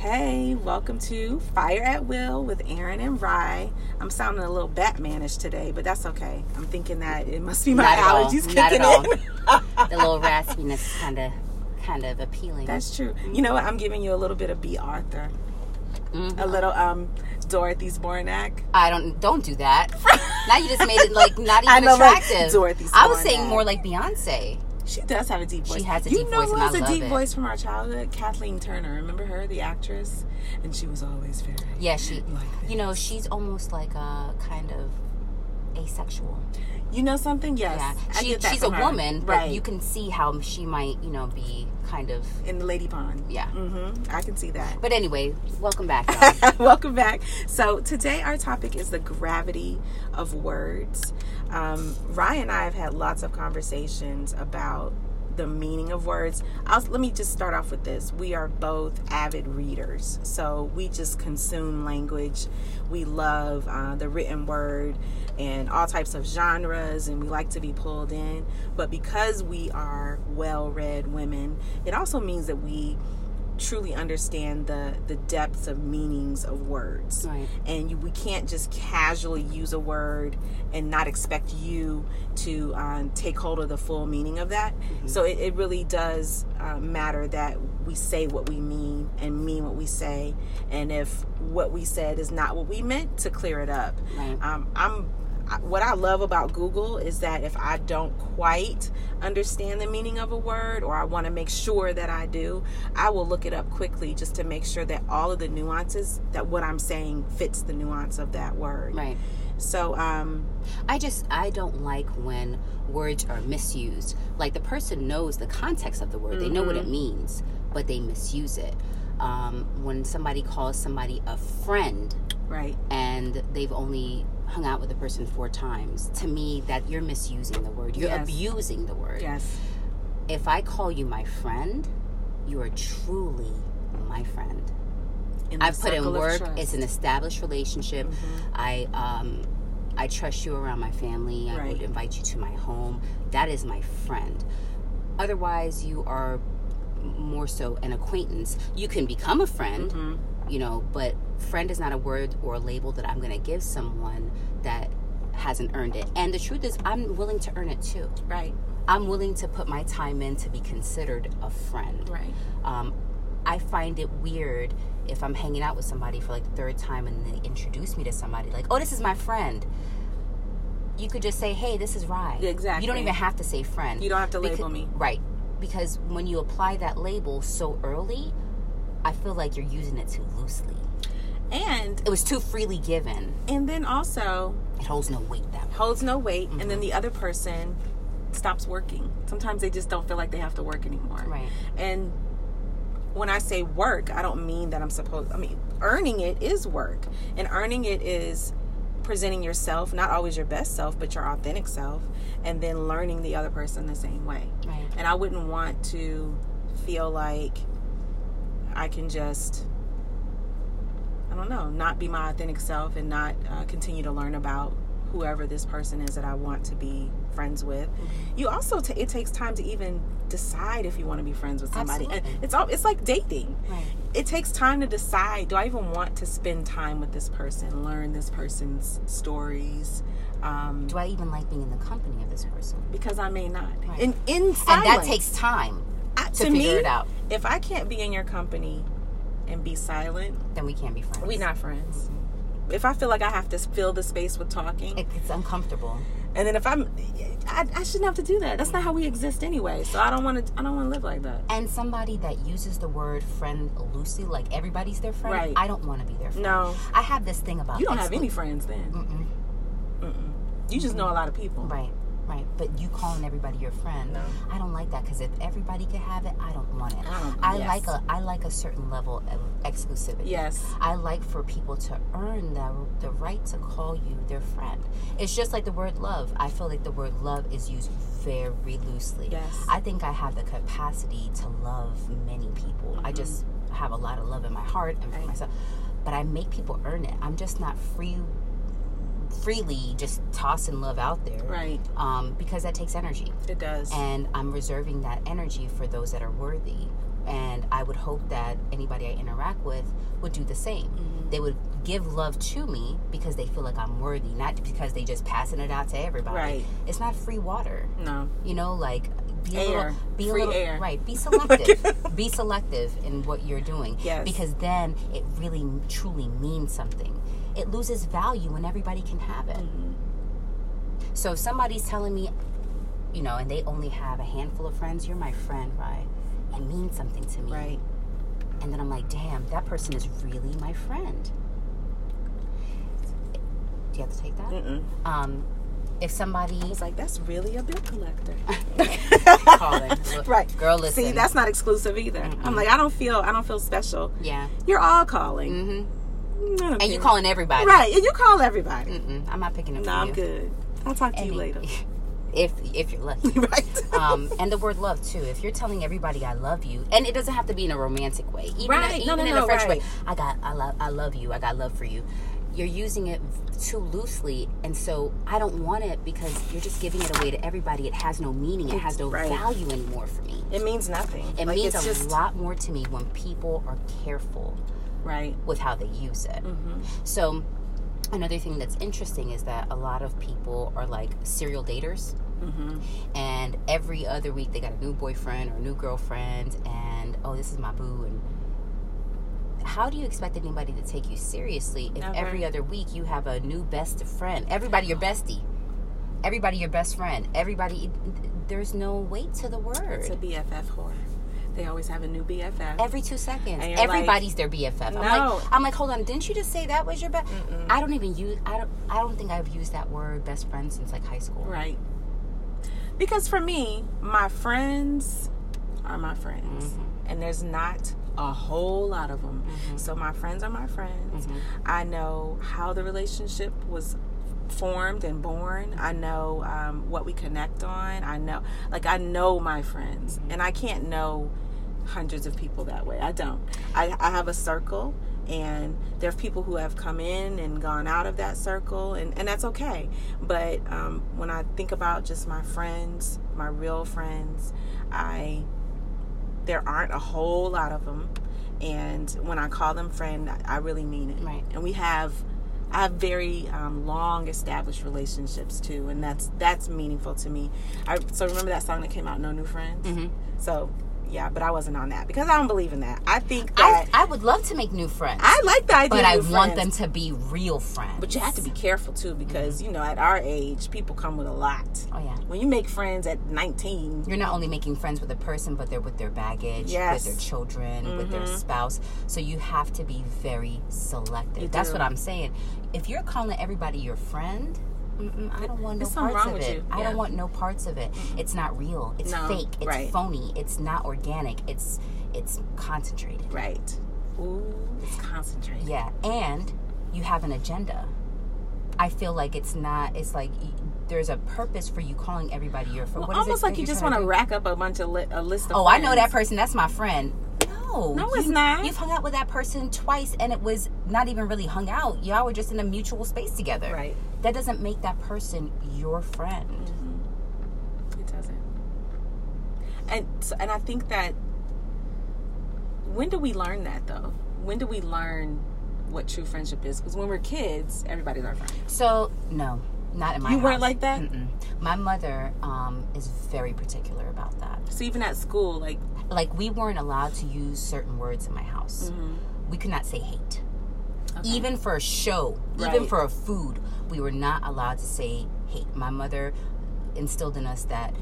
Hey, welcome to Fire at Will with Aaron and Rye. I'm sounding a little Batmanish today, but that's okay. I'm thinking that it must be my Not allergies kicking in. the little raspiness kind of kind of appealing. that's true. You know what? I'm giving you a little bit of Bea Arthur, Mhm. a little um Dorothy Zbornak. I don't don't do that. now you just made it like not I even know, like attractive. Dorothy I was Zbornak. saying more like Beyonce. She does have a deep voice. She has a you deep voice You know I has a deep it. voice from our childhood? Kathleen Turner. Remember her, the actress? And she was always very Yeah, she. like You know, she's almost like a kind of asexual. You know something? Yes. Yeah, she, she's a her. woman, but right? you can see how she might, you know, be kind of. in the lady pond. Yeah. Mm-hmm. I can see that. But anyway, welcome back. Welcome back. So today our topic is the gravity of words. Um, Ryan and I have had lots of conversations about the meaning of words. I'll, let me just start off with this. We are both avid readers, so we just consume language. We love uh, the written word and all types of genres, and we like to be pulled in. But because we are well-read women, it also means that we truly understand the the depths of meanings of words Right. and you, we can't just casually use a word and not expect you to um, take hold of the full meaning of that so it, it really does uh, matter that we say what we mean and mean what we say and if what we said is not what we meant to clear it up Right. um, i'm what I love about Google is that if I don't quite understand the meaning of a word or I want to make sure that I do, I will look it up quickly just to make sure that all of the nuances that what I'm saying fits the nuance of that word. Right. So um I just I don't like when words are misused. Like the person knows the context of the word, they know what it means, but they misuse it. Um, when somebody calls somebody a friend right. and they've only hung out with a person four times, to me that you're misusing the word. You're Yes. abusing the word. Yes. If I call you my friend, you are truly my friend. I've put in work. It's an established relationship. Mhm. I um, I trust you around my family. I Right. would invite you to my home. That is my friend. Otherwise, you are more so an acquaintance. You can become a friend, Mhm. You know, but friend is not a word or a label that I'm going to give someone that hasn't earned it. And the truth is, I'm willing to earn it too. Right. I'm willing to put my time in to be considered a friend. Right. Um, I find it weird if I'm hanging out with somebody for like the third time and they introduce me to somebody like, oh, this is my friend. You could just say, hey, this is Rye. Exactly. You don't even have to say friend. You don't have to label me. Right. Because when you apply that label so early, I feel like you're using it too loosely. And It was too freely given. and then also It holds no weight that way. holds no weight and Mm-hmm. then the other person stops working. Sometimes they just don't feel like they have to work anymore. Right. And when I say work, I don't mean that I'm supposed I mean earning it is work. And earning it is presenting yourself, not always your best self, but your authentic self, and then learning the other person the same way. Right. And I wouldn't want to feel like I can just I don't know, not be my authentic self and not uh, continue to learn about whoever this person is that I want to be friends with. You also ta it takes time to even decide if you want to be friends with somebody. And Absolutely. it's all it's like dating. Right. It takes time to decide, do I even want to spend time with this person, learn this person's stories? Um, Do I even like being in the company of this person? because I may not. Right. In And that takes time I- to, to figure me, it out. If I can't be in your company and be silent, Then we can't be friends. We're not friends. Mm-hmm. If I feel like I have to fill the space with talking, It, it's uncomfortable. and then if I'm, I, I shouldn't have to do that. That's not how we exist anyway. So I don't want to. I don't want to live like that. And somebody that uses the word friend loosely, like everybody's their friend, Right. I don't want to be their friend. No. I have this thing about You don't have any friends then. Mm-mm. Mm-mm. You just know a lot of people. Right, right. But you calling everybody your friend, No. I don't like that because if everybody could have it, I don't want it. I I yes. like a I like a certain level of exclusivity. Yes. I like for people to earn the, the right to call you their friend. It's just like the word love. I feel like the word love is used very loosely. Yes. I think I have the capacity to love many people. I just have a lot of love in my heart and for Mm-hmm. Right. myself. But I make people earn it. I'm just not free freely just tossing love out there. Right. Um, because that takes energy. It does. And I'm reserving that energy for those that are worthy and I would hope that anybody I interact with would do the same. Mm-hmm. They would give love to me because they feel like I'm worthy, not because they just passing it out to everybody. Right. It's not free water. No. You know, like be a Air. little, be Free a little, air. right? Be selective. be selective in what you're doing. Yes. Because then it really truly means something. It loses value when everybody can have it. Mm-hmm. So if somebody's telling me, you know, and they only have a handful of friends, you're my friend, right? It means something to me. Right. And then I'm like, damn, that person is really my friend. Do you have to take that? Mm-mm. Um, if somebody I was like, that's really a bill collector. calling, look, right. girl, listen. See, that's not exclusive either. I'm like, I don't feel, I don't feel special. yeah. You're all calling. Mm-hmm. And you calling everybody. right, and you call everybody. Mm-mm, I'm not picking up. No, I'm you. good. I'll talk to you later. If if you're lucky. right. um, and the word love too. If you're telling everybody I love you, and it doesn't have to be in a romantic way, even, Right. in, No, even no, in no, a French right. way. I got, I love, I love you. I got love for you. You're using it too loosely, and so I don't want it because you're just giving it away to everybody. It has no meaning. It has no Right. value anymore for me. It means nothing. It Like, means a just lot more to me when people are careful right. with how they use it. Mm-hmm. So, another thing that's interesting is that a lot of people are like serial daters, Mm-hmm. and every other week they got a new boyfriend or a new girlfriend, and oh, this is my boo. And how do you expect anybody to take you seriously if Never. every other week you have a new best friend? Everybody your bestie, everybody your best friend, everybody. There's no weight to the word. It's a BFF whore. They always have a new BFF. every two seconds. You're like, Everybody's their BFF. I'm No. like, I'm like, hold on, didn't you just say that was your best? I don't even use. I don't. I don't think I've used that word best friend since like high school. Right. Because for me, my friends are my friends. Mm-hmm. And there's not a whole lot of them. Mm-hmm. So my friends are my friends. I know how the relationship was formed and born. I know um, what we connect on. I know, like, I know my friends. Mm-hmm. And I can't know hundreds of people that way. I don't. I, I have a circle. And there are people who have come in and gone out of that circle, and, and that's okay. But um, when I think about just my friends, my real friends, I there aren't a whole lot of them. And when I call them friend, I, I really mean it. Right. And we have, I have very um, long established relationships too, and that's that's meaningful to me. I so remember that song that came out, No New Friends. Mm-hmm. So yeah, but I wasn't on that because I don't believe in that. I think I, that I would love to make new friends, I, like the idea, but I new want them to be real friends. But you have to be careful too because you know at our age, people come with a lot. Oh yeah. When you make friends at 19, You're not only making friends with a person, but they're with their baggage, Yes. with their children, with their mm-hmm. spouse. So you have to be very selective. You That's do. what I'm saying. If you're calling everybody your friend, mm-mm, I don't want no parts of it. you. I don't want no parts of it. It's not real. It's No, fake. It's right. phony. It's not organic. It's it's concentrated. right? Ooh, it's concentrated. Yeah, and you have an agenda. I feel like it's not. It's like there's a purpose for you calling everybody your friend. Well, What is almost it like you just want to rack up a bunch of li- a list of. Oh, I know that person. That's my friend. No, No, it's you- not. You've hung out with that person twice, and it was not even really hung out. Y'all were just in a mutual space together. Right. That doesn't make that person your friend. It doesn't. And and I think that when do we learn that though? When do we learn what true friendship is? Because when we're kids, everybody's our friend. So no, not in my. You weren't like that? Mm-mm. My mother um, is very particular about that. So even at school, like Like we weren't allowed to use certain words in my house. We could not say hate. Even for a show, even for a food, we were not allowed to say hate. My mother instilled in us that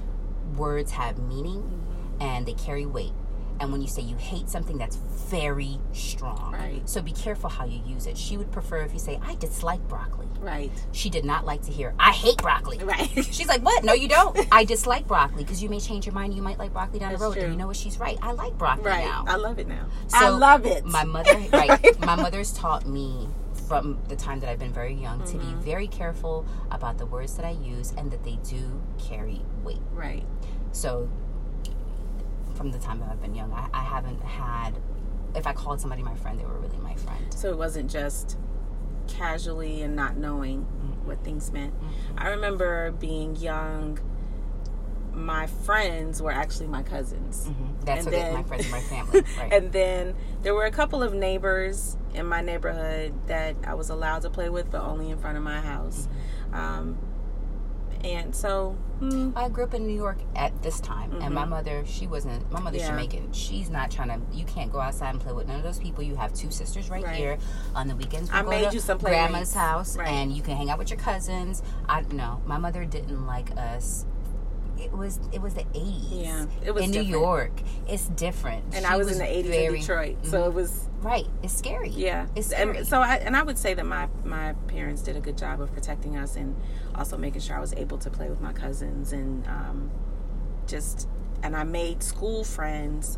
words have meaning Mm-hmm. and they carry weight. And when you say you hate something, that's very strong. Right. So be careful how you use it. She would prefer if you say, I dislike broccoli. right, She did not like to hear, I hate broccoli. right. She's like, what? No, you don't. I dislike broccoli because you may change your mind. You might like broccoli down That's the road. true. And you know what? She's right. I like broccoli right. now. I love it now. I love it. My mother, right? my mother's taught me from the time that I've been very young to Mm-hmm. be very careful about the words that I use and that they do carry weight. Right. So, from the time that I've been young, I, I haven't had. If I called somebody my friend, they were really my friend. So it wasn't just casually and not knowing what things meant. I remember being young. my friends were actually my cousins. Mhm. That's And then- my friends and my family. Right. And then there were a couple of neighbors in my neighborhood that I was allowed to play with, but only in front of my house. Um, and so, hmm, I grew up in New York at this time, and my mother, she wasn't. My mother's Mm-hmm. Yeah. Jamaican. She's not trying to. You can't go outside and play with none of those people. You have two sisters right, Right. here. On the weekends, we I made you some grandma's playmates. house, Right. and you can hang out with your cousins. I no, my mother didn't like us. It was it was the eighties. Yeah, it was in New. York. It's different. and She I was, in the 80s in Detroit. So it was, Right, it's scary. yeah. it's scary. and so I, and I would say that my, my parents did a good job of protecting us and also making sure I was able to play with my cousins and um, just, and I made school friends.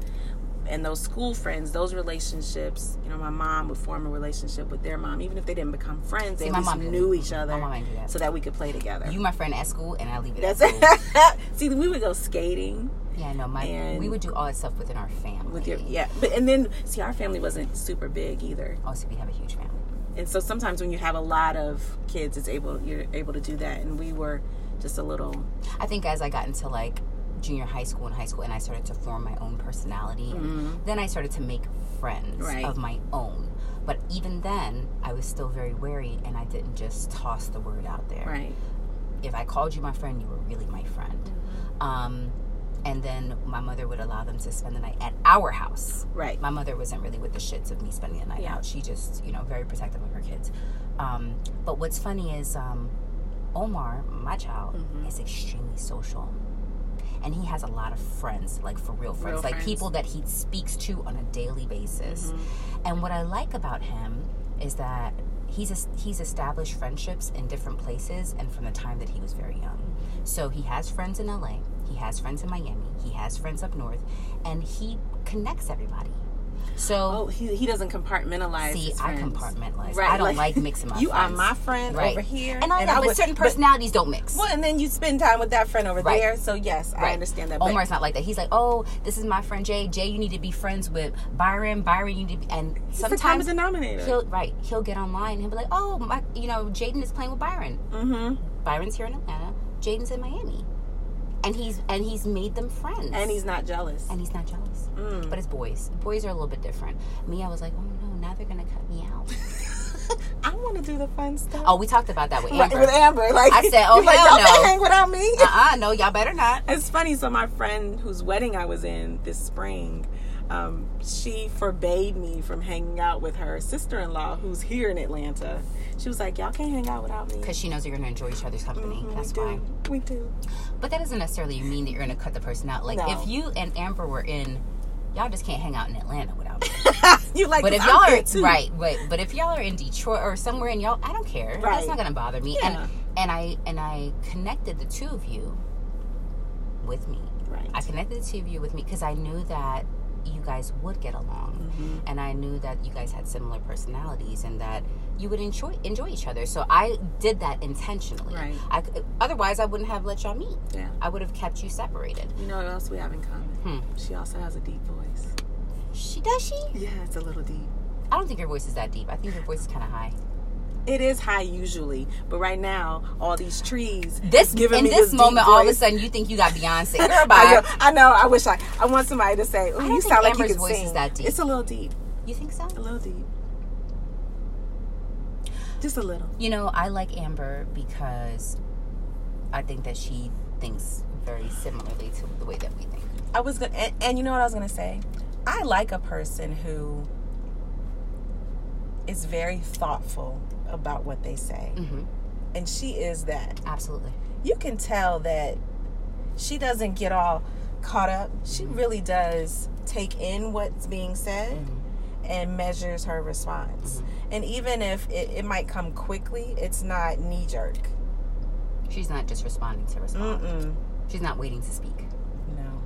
And those school friends, those relationships, you know, my mom would form a relationship with their mom, even if they didn't become friends, they See, at my mom knew each other that. so that we could play together. you my friend at school, and I leave it. That's at school. it. See, we would go skating Yeah, no, my And- we would do all that stuff within our family. with your yeah, but and then see, our family wasn't super big either, Oh, so we have a huge family. and so sometimes when you have a lot of kids, it's able you're able to do that, and we were just a little I think as I got into like junior high school and high school, and I started to form my own personality, and then I started to make friends Mm-hmm. Right. of my own. But even then, I was still very wary, and I didn't just toss the word out there. right. If I called you my friend, you were really my friend. Mm-hmm. Um, and then my mother would allow them to spend the night at our house. Right. My mother wasn't really with the shits of me spending the night Yeah. out. She just, you know, very protective of her kids. Um, but what's funny is um, Omar, my child, Mm-hmm. is extremely social. And he has a lot of friends, like for real friends, Real like friends. people that he speaks to on a daily basis. Mm-hmm. And what I like about him is that he's he's established friendships in different places and from the time that he was very young. So he has friends in LA, he has friends in Miami, he has friends up north, and he connects everybody. So Oh, he, he doesn't compartmentalize. see, I compartmentalize. Right, I don't like, like, mixing my You friends. are my friend right. over here, and I know, but would- certain personalities don't mix. Well, and then you spend time with that friend over Right. there. So yes, I understand that. But Omar's not like that. He's like, oh, this is my friend Jay. Jay, you need to be friends with Byron. Byron, you need to be. And it's the common denominator. he'll right, he'll get online and he'll be like, oh, my, you know, Jaden is playing with Byron. mm-hmm. Byron's here in Atlanta. Jaden's in Miami, and he's and he's made them friends. And he's not jealous. and he's not jealous. Mm. But it's boys. Boys are a little bit different. Me, I was like, oh no, now they're gonna cut me out. I want to do the fun stuff. oh, we talked about that with Right, Amber. with Amber. Like I said, oh, like, hell y'all can't no. hang without me. uh-uh, no, y'all better not. It's funny. So my friend whose wedding I was in this spring, um, she forbade me from hanging out with her sister-in-law, who's here in Atlanta. She was like, "Y'all can't hang out without me." Because she knows you're gonna enjoy each other's company. Mhm, That's we fine. do. We do. But that doesn't necessarily mean that you're gonna cut the person out. Like No. if you and Amber were in, y'all just can't hang out in Atlanta without me. you like? But if y'all I'm are too. right, but but if y'all are in Detroit or somewhere and y'all, I don't care. That's not gonna bother me. Yeah. And and I and I connected the two of you with me. Right. I connected the two of you with me because I knew that you guys would get along, Mhm. and I knew that you guys had similar personalities and that you would enjoy enjoy each other. So I did that intentionally. Right. I otherwise I wouldn't have let y'all meet. Yeah. I would have kept you separated. You know what else we have in common? Hmm. She also has a deep voice. She does she? Yeah, it's a little deep. I don't think your voice is that deep. I think your voice is kind of high. It is high usually, but right now all these trees This giving in me this deep moment, all of a sudden, you think you got Beyonce. Girl, I know, I know. I wish I. I want somebody to say, "Oh, you sound like you can voice sing." is that deep. It's a little deep. You think so? A little deep. Just a little. You know, I like Amber because I think that she thinks very similarly to the way that we think. I was gonna, and, and you know what I was gonna say. I like a person who is very thoughtful about what they say, Mm-hmm. and she is that. Absolutely. You can tell that she doesn't get all caught up. She Mm-hmm. really does take in what's being said. Mm-hmm. and measures her response. And even if it, it might come quickly, it's not knee jerk. She's not just responding to respond. Mm-mm. She's not waiting to speak. No.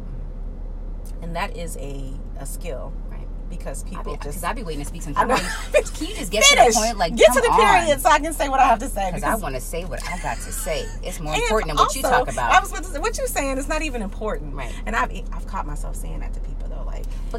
And that is a, a skill Right. because people be, just. Cause I'd be waiting to speak I sometimes. know. I'm like, Can you just get Finish. to the point? Like, get to the period on. so I can say what I have to say. Because I want to say what I got to say. It's more important than what you talk about. I was about to say, what you're saying is not even important. Right. And I've I've caught myself saying that to people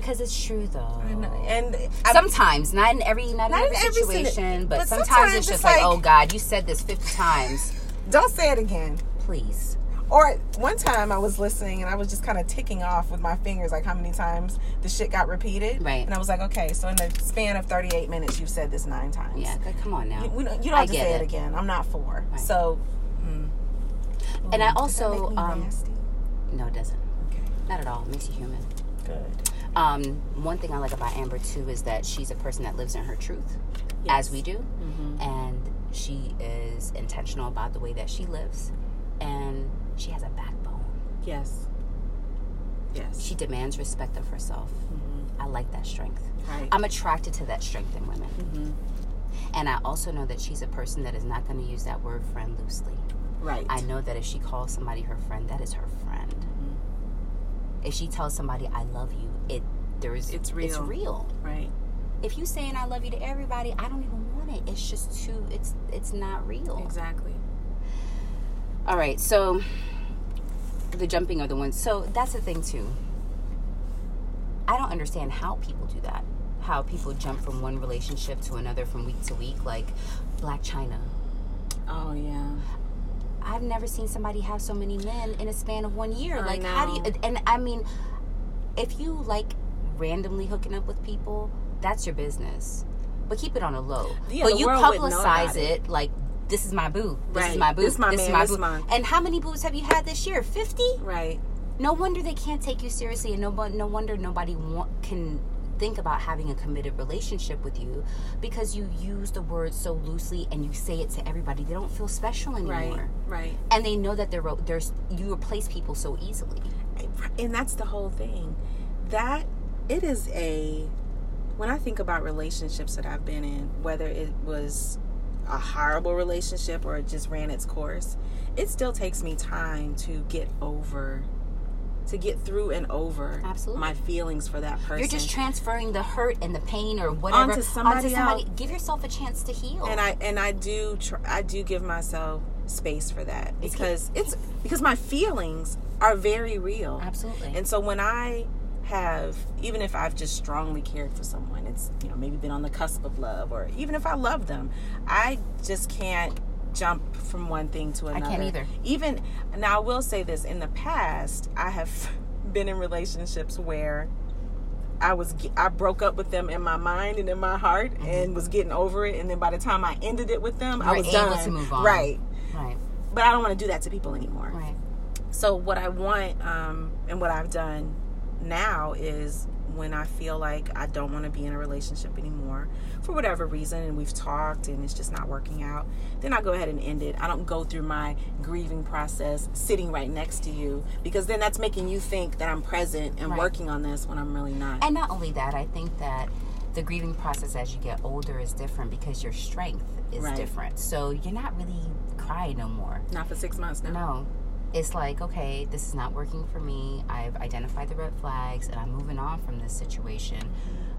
because it's true, though. and, and I- sometimes, not in every, not, Not in every situation, but, but sometimes, sometimes it's just like, like- oh God, you said this fifty times. don't say it again. Please. Or one time I was listening and I was just kind of ticking off with my fingers, like how many times the shit got repeated. Right. And I was like, okay, so in the span of 38 minutes, you've said this nine times. Yeah, come on now. You, we don't, you don't have to say it. it. again. I'm not for. Right. So. mm. And I Ooh, does that also, um, nasty? no, it doesn't. Okay. Not at all. It makes you human. Good. Um, one thing I like about Amber too is that she's a person that lives in her truth, Yes. as we do, Mhm. and she is intentional about the way that she lives, and she has a backbone. Yes. Yes. She demands respect of herself. Mhm. I like that strength. Right. I'm attracted to that strength in women, Mhm. and I also know that she's a person that is not going to use that word friend loosely. Right. I know that if she calls somebody her friend, that is her friend. Mhm. If she tells somebody I love you, it there's It's real. It's real. Right. If you saying I love you to everybody, I don't even want it. It's just too. It's it's not real. Exactly. All right, so the jumping of the ones. So that's the thing too. I don't understand how people do that. How people jump from one relationship to another from week to week, like Blac Chyna. Oh yeah. I've never seen somebody have so many men in a span of one year. I like, how do you? And I mean, if you like randomly hooking up with people, that's your business. But keep it on a low. Yeah, but you world wouldn't know publicize about it. like this is my boo. This is my boo. This is my man, this boo. my- And how many boos have you had this year? Fifty. Right. No wonder they can't take you seriously, and no, no wonder nobody want, can think about having a committed relationship with you because you use the word so loosely and you say it to everybody. They don't feel special anymore Right. Right. and they know that they're there's you replace people so easily. And that's the whole thing that it is a when i think about relationships that i've been in whether it was a horrible relationship or it just ran its course it still takes me time to get over to get through and over Absolutely. my feelings for that person You're just transferring the hurt and the pain or whatever Onto somebody else. Give yourself a chance to heal. and I and I do tr- I do give myself space for that It's because it's because my feelings are very real. absolutely. And so when I have, even if I've just strongly cared for someone, it's, you know, maybe been on the cusp of love, or even if I love them, I just can't jump from one thing to another. I can't either. Even, now I will say this in the past, I have been in relationships where I was I broke up with them in my mind and in my heart and was getting over it and then by the time I ended it with them I Mm-hmm. You're was able done to move on. right right, but I don't want to do that to people anymore right. So what I want um, and what I've done now is when I feel like I don't want to be in a relationship anymore for whatever reason and we've talked and it's just not working out, then I go ahead and end it. I don't go through my grieving process sitting right next to you because then that's making you think that I'm present and Right. working on this when I'm really not. And not only that, I think that the grieving process as you get older is different because your strength is Right. different. So you're not really crying no more. not for six months now. No. It's like, okay, this is not working for me. I've identified the red flags and I'm moving on from this situation.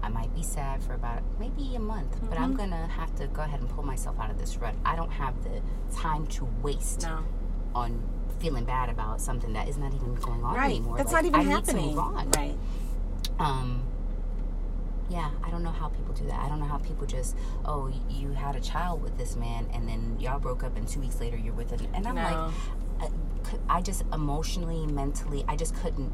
I might be sad for about maybe a month, but I'm Mhm. going to have to go ahead and pull myself out of this rut. I don't have the time to waste No. on feeling bad about something that is not even going on Right. anymore. That's Like, not even I happening. Need to move on. Right. Um, yeah, I don't know how people do that. I don't know how people just, oh, you had a child with this man, and then y'all broke up, and two weeks later you're with it. And I'm No. like, I, just emotionally, mentally, I just couldn't,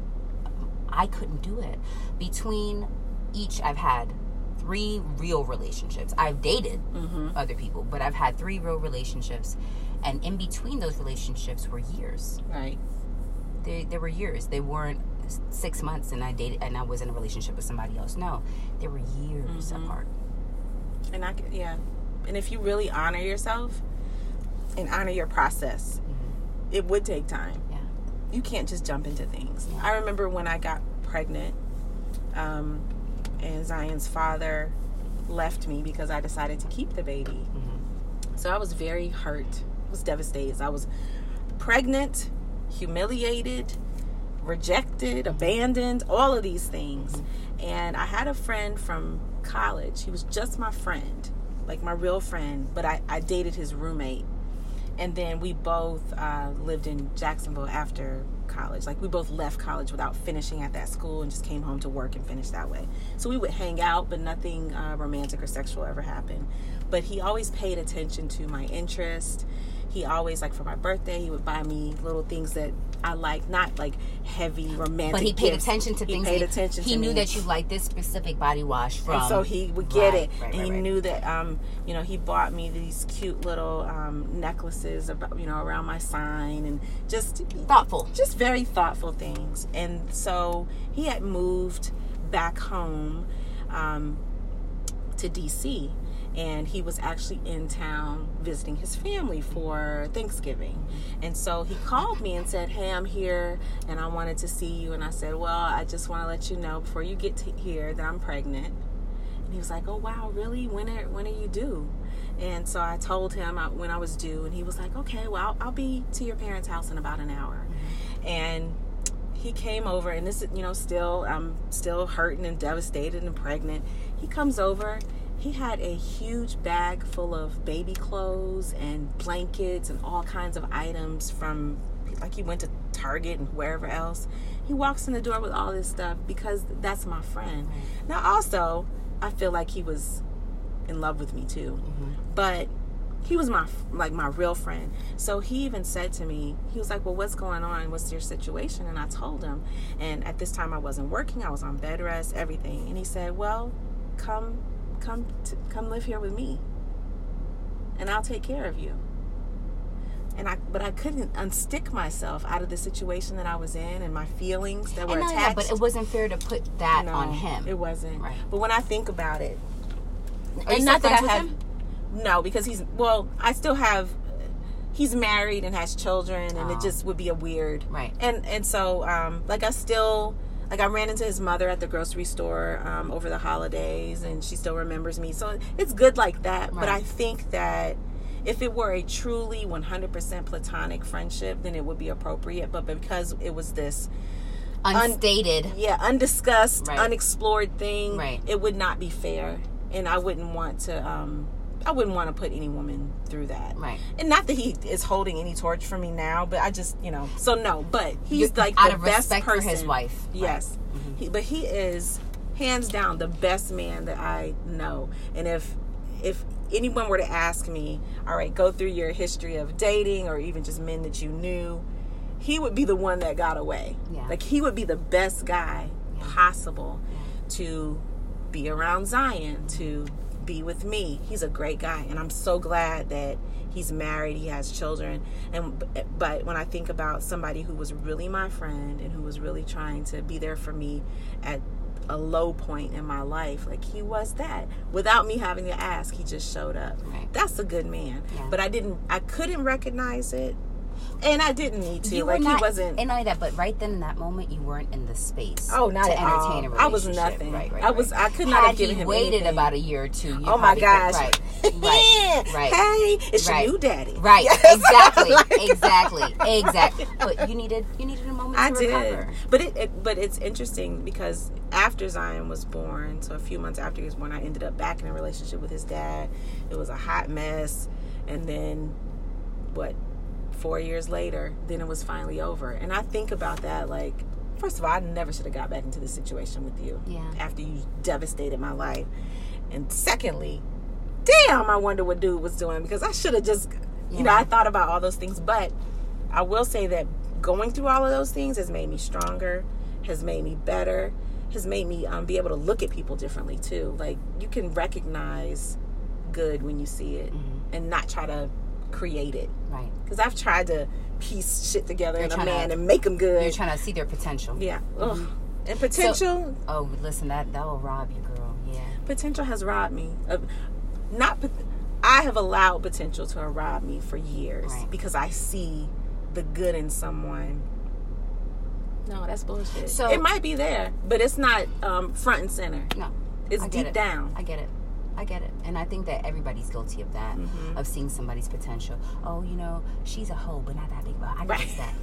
I couldn't do it. Between each, I've had three real relationships. I've dated Mm-hmm. other people, but I've had three real relationships, and in between those relationships were years. Right. They, they were years. They weren't six months and I dated and I was in a relationship with somebody else. No, they were years Mhm. apart. And I yeah. And if you really honor yourself and honor your process, it would take time. Yeah. You can't just jump into things. Yeah. I remember when I got pregnant, um, and Zion's father left me because I decided to keep the baby. Mhm. So I was very hurt. I was devastated. I was pregnant, humiliated, rejected, abandoned, all of these things. And I had a friend from college. He was just my friend, like my real friend, but I, I dated his roommate. And then we both uh, lived in Jacksonville after college. Like we both left college without finishing at that school and just came home to work and finished that way. So we would hang out, but nothing uh, romantic or sexual ever happened. But he always paid attention to my interest. he always like for my birthday he would buy me little things that I like, not like heavy romantic. But he paid gifts. attention to he things. Paid he, attention. He knew me. that you liked this specific body wash from. And so he would get Right, it, right, and right, he knew that um, you know he bought me these cute little um, necklaces about you know around my sign and just thoughtful. just very thoughtful things. And so he had moved back home um, to DC, and he was actually in town visiting his family for Thanksgiving. And so he called me and said, Hey, I'm here and I wanted to see you. And I said, Well, I just want to let you know before you get here that I'm pregnant. And he was like, "Oh wow, really? When are when are you due?" And so I told him when I was due, and he was like, "Okay, well, I'll, I'll be to your parents' house in about an hour." And he came over, and this is you know still I'm still hurting and devastated and pregnant. He comes over. He had a huge bag full of baby clothes and blankets and all kinds of items from like he went to Target and wherever else. He walks in the door with all this stuff because that's my friend. Now also, I feel like he was in love with me too. Mm-hmm. But he was my like my real friend. So he even said to me, he was like, "Well, what's going on? What's your situation?" And I told him. And at this time, I wasn't working. I was on bed rest, everything. And he said, "Well, come, come, to, come live here with me, and I'll take care of you." And I, but I couldn't unstick myself out of the situation that I was in and my feelings that were And attached. but it wasn't fair to put that No, on him. It wasn't. Right. But when I think about it, Are and not that I have. him? No, because he's well. I still have. He's married and has children, and Oh. it just would be a weird. Right. And and so um, like I still like I ran into his mother at the grocery store um, over the holidays, and she still remembers me. So it's good like that. But I think that. If it were a truly 100% platonic friendship, then it would be appropriate. But because it was this Unstated. yeah undiscussed Right. unexplored thing Right. it would not be fair and i wouldn't want to um i wouldn't want to put any woman through that. Right. and not that he is holding any torch for me now but i just you know so no but he's You- like out the of best respect for person. his wife. yes. Mm-hmm. He, but he is hands down the best man that i know. And if if anyone were to ask me all right go through your history of dating or even just men that you knew he would be the one that got away. Yeah. like he would be the best guy possible to be around Zion, to be with me. He's a great guy, and I'm so glad that he's married, he has children. And but when I think about somebody who was really my friend and who was really trying to be there for me at a low point in my life, like he was that. Without me having to ask, he just showed up. Right. That's a good man. Yeah. But I didn't I couldn't recognize it. And I didn't need to. You like not, he wasn't and not only that, but right then in that moment, you weren't in the space. Oh, not to at entertain all. I was nothing. Right, right. I was-. I could not Had have given him waited anything. about a year or two. Oh my gosh. Could, right, right, right. Hey, it's Right. your new daddy. Right, Yes. exactly, Like- exactly, exactly. But you needed you needed a moment I to did, recover. but it, it but it's interesting because after Zion was born, so a few months after he was born, I ended up back in a relationship with his dad. It was a hot mess, and then what? Four years later, then it was finally over. And I think about that like, first of all, I never should have got back into this situation with you. Yeah. After you devastated my life, and secondly, damn, I wonder what dude was doing because I should have just, you know, I thought about all those things, but I will say that going through all of those things has made me stronger, has made me better, has made me um, be able to look at people differently too. Like you can recognize good when you see it, Mm-hmm. and not try to create it. Right. Because I've tried to piece shit together You're in a trying to- man and make them good. You're trying to see their potential. yeah. Ugh. And potential, Oh, listen, that that will rob you, girl. Yeah. potential has robbed me of not. I have allowed potential to rob me for years Right. because I see the good in someone. No, that's bullshit. So- it might be there, but it's not um, front and center. No. It's deep it. down. I get it. I get it. And I think that everybody's guilty of that, Mm-hmm. of seeing somebody's potential. Oh, you know, she's a hoe, but not that big. But I can Right. fix that.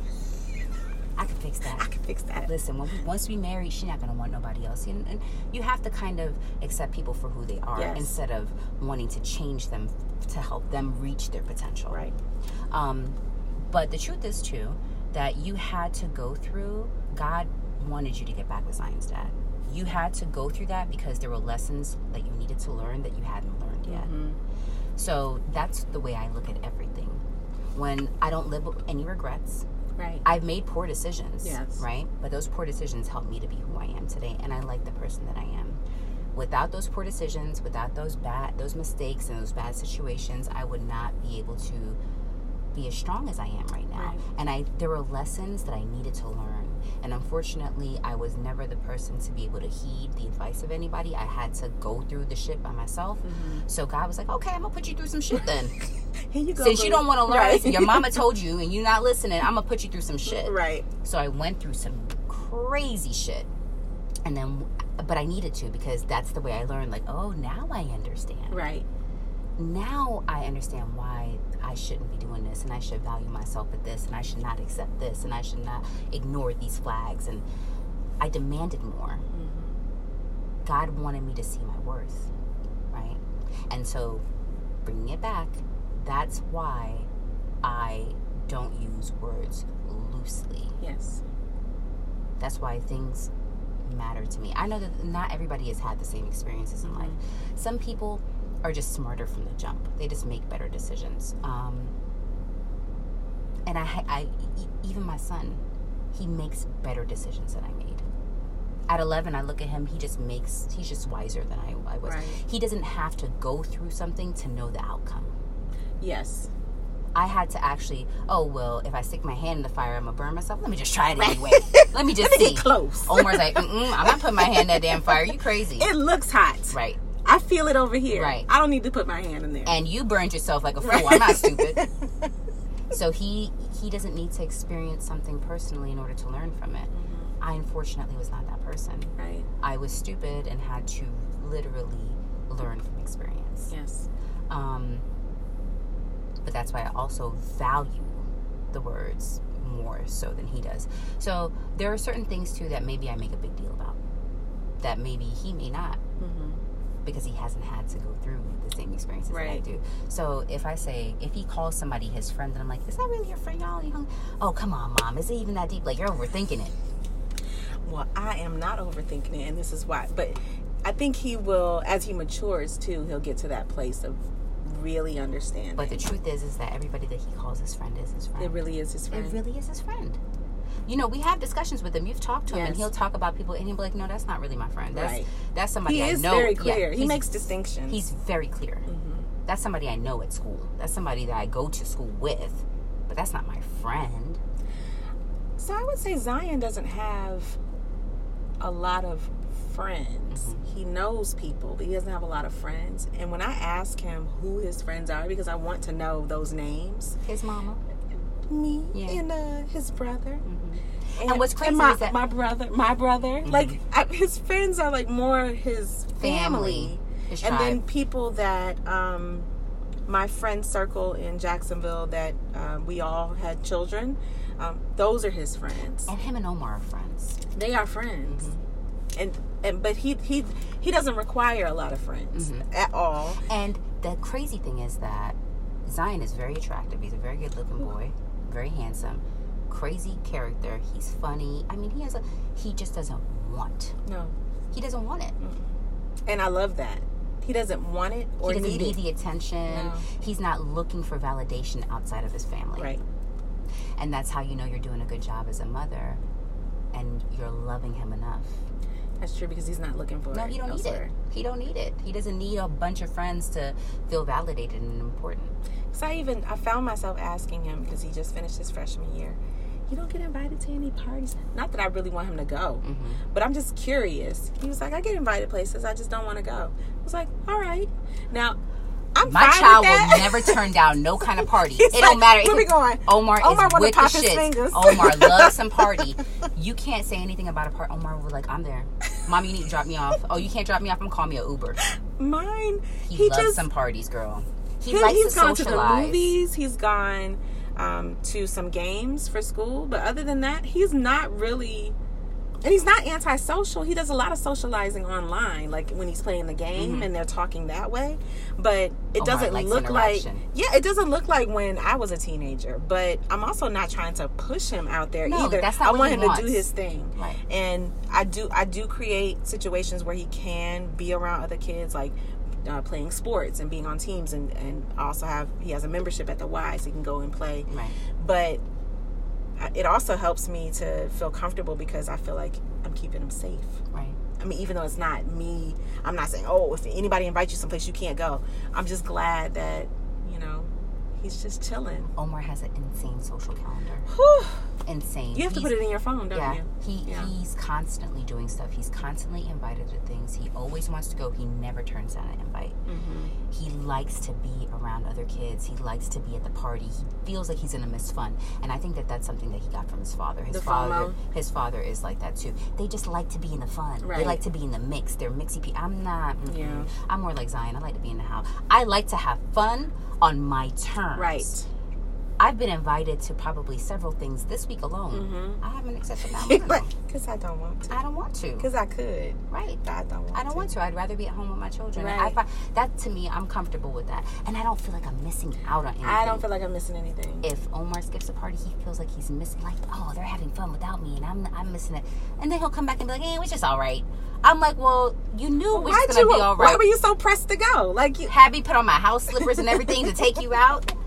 I can fix that. I can fix that. Listen, when we, once we marry, she's not gonna want nobody else. And, and you have to kind of accept people for who they are Yes. instead of wanting to change them to help them reach their potential. Right. Um, but the truth is too that you had to go through. God wanted you to get back with Zion's dad. You had to go through that because there were lessons that you needed to learn that you hadn't learned yet. Mm-hmm. So that's the way I look at everything. when I don't live with any regrets. Right. I've made poor decisions. Yes. Right? But those poor decisions helped me to be who I am today and I like the person that I am. Without those poor decisions, without those bad those mistakes and those bad situations, I would not be able to be as strong as I am right now. Right. And I there were lessons that I needed to learn. And unfortunately, I was never the person to be able to heed the advice of anybody. I had to go through the shit by myself. Mm-hmm. So God was like, "Okay, I'm gonna put you through some shit then." Here you go. Since you don't want to learn, Right. your mama told you, and you're not listening, I'm gonna put you through some shit. right. So I went through some crazy shit. And then, but I needed to because that's the way I learned. Like, oh, now I understand. Right. Now I understand why I shouldn't be doing this, and I should value myself at this, and I should not accept this, and I should not ignore these flags. And I demanded more. Mm-hmm. God wanted me to see my worth, right? And so, bringing it back, that's why I don't use words loosely. Yes. That's why things matter to me. I know that not everybody has had the same experiences in mm-hmm. life. Some people are just smarter from the jump. They just make better decisions. Um, and I, I, even my son, he makes better decisions than I made. At 11, I look at him. He just makes. He's just wiser than I, I was. Right. He doesn't have to go through something to know the outcome. Yes. I had to actually, oh well, if I stick my hand in the fire, I'm gonna burn myself. Let me just try it anyway. Let me just Let me see. get close. Omar's like, Mm-mm, I'm not putting my hand in that damn fire. You crazy? It looks hot. right. I feel it over here. Right. I don't need to put my hand in there. And you burned yourself like a fool. Right. I'm not stupid. so he he doesn't need to experience something personally in order to learn from it. I unfortunately was not that person. right. I was stupid and had to literally learn from experience. Yes. Um, but that's why I also value the words more so than he does. So there are certain things too that maybe I make a big deal about that maybe he may not Mm-hmm. Because he hasn't had to go through the same experiences that I do. So if I say if he calls somebody his friend and I'm like, is that really your friend, y'all? You hung- Oh come on, mom, is it even that deep? Like you're overthinking it. Well, I am not overthinking it, and this is why. But I think he will, as he matures too, he'll get to that place of really understanding. But the truth is, is that everybody that he calls his friend is his friend. it really is his friend. It really is his friend. You know, we have discussions with him. You've talked to him, and he'll talk about people, and he'll be like, "No, that's not really my friend. That's Right. that's somebody he I is know." very Yeah, clear. he makes distinctions. He's very clear. That's somebody I know at school. That's somebody that I go to school with, but that's not my friend. So I would say Zion doesn't have a lot of friends. Mm-hmm. He knows people, but he doesn't have a lot of friends. And when I ask him who his friends are, because I want to know those names, His mama. Me Yeah. and uh, his brother. And what's crazy my, is that- my brother, my brother, like I, his friends are like more his family, Family, his and then people that um, my friend circle in Jacksonville that um, we all had children. Um, those are his friends. And him and Omar are friends. They are friends, Mm-hmm. and and but he he he doesn't require a lot of friends Mm-hmm. at all. And the crazy thing is that Zion is very attractive. He's a very good looking boy, very handsome, crazy character. He's funny. I mean, he has a. He just doesn't want. No, He doesn't want it. and I love that. He doesn't want it or he doesn't need need the attention. No. He's not looking for validation outside of his family. Right. And that's how you know you're doing a good job as a mother and you're loving him enough. That's true because he's not looking for No, it. he don't need it. He don't need it. He doesn't need a bunch of friends to feel validated and important. So I even I found myself asking him because he just finished his freshman year. You don't get invited to any parties. Not that I really want him to go, Mm-hmm. but I'm just curious. He was like, I get invited places. I just don't want to go. I was like, all right. Now, I'm My child will never turn down no kind of party. It don't matter. "Where we going?" Omar, Omar is with the shits. fingers. Omar loves some party. You can't say anything about a party. Omar was like, I'm there. Mom, you need to drop me off. Oh, you can't drop me off. I'm gonna call me an Uber. Mine. He, He, loves just some parties, girl. He, he, likes he's to gone to socialize. the movies. He's gone um, to some games for school, but other than that, he's not really. And he's not antisocial. He does a lot of socializing online, like when he's playing the game and they're talking that way. But it Mm-hmm. Omar doesn't look like yeah, it doesn't look like when I was a teenager. But I'm also not trying to push him out there No, either. that's not I want him to do his thing. Right. And I do I do create situations where he can be around other kids, like uh, playing sports and being on teams, and and also have he has a membership at the Y, so he can go and play. Right. But it also helps me to feel comfortable because I feel like I'm keeping him safe. Right. I mean, even though it's not me, I'm not saying, oh, if anybody invites you someplace you can't go. I'm just glad that, you know, he's just chilling. Omar has an insane social calendar. Whew. Insane. You have to put it in your phone, don't yeah, you? he Yeah. he's constantly doing stuff. He's constantly invited to things. He always wants to go. He never turns down an invite. Mm-hmm. He likes to be around other kids. He likes to be at the party. He feels like he's gonna miss fun, and I think that that's something that he got from his father. His The father, FOMO. his father is like that too. They just like to be in the fun. Right. They like to be in the mix. They're mixy people. I'm not. Yeah. I'm more like Zion. I like to be in the house. I like to have fun on my terms. Right. I've been invited to probably several things this week alone. Mm-hmm. I haven't accepted that one. Because I don't want to. I don't want to. Because I could. Right. I don't want I don't to. want to. I'd rather be at home with my children. I Right. find that to me, I'm comfortable with that, and I don't feel like I'm missing out on anything. I don't feel like I'm missing anything. if Omar skips a party, he feels like he's missing. Like, oh, they're having fun without me, and I'm I'm missing it. And then he'll come back and be like, "Hey, it was just all right." I'm like, "Well, you knew it was Why'd gonna be all Why were you so pressed to go? Like, you, Have me put on my house slippers and everything to take you out.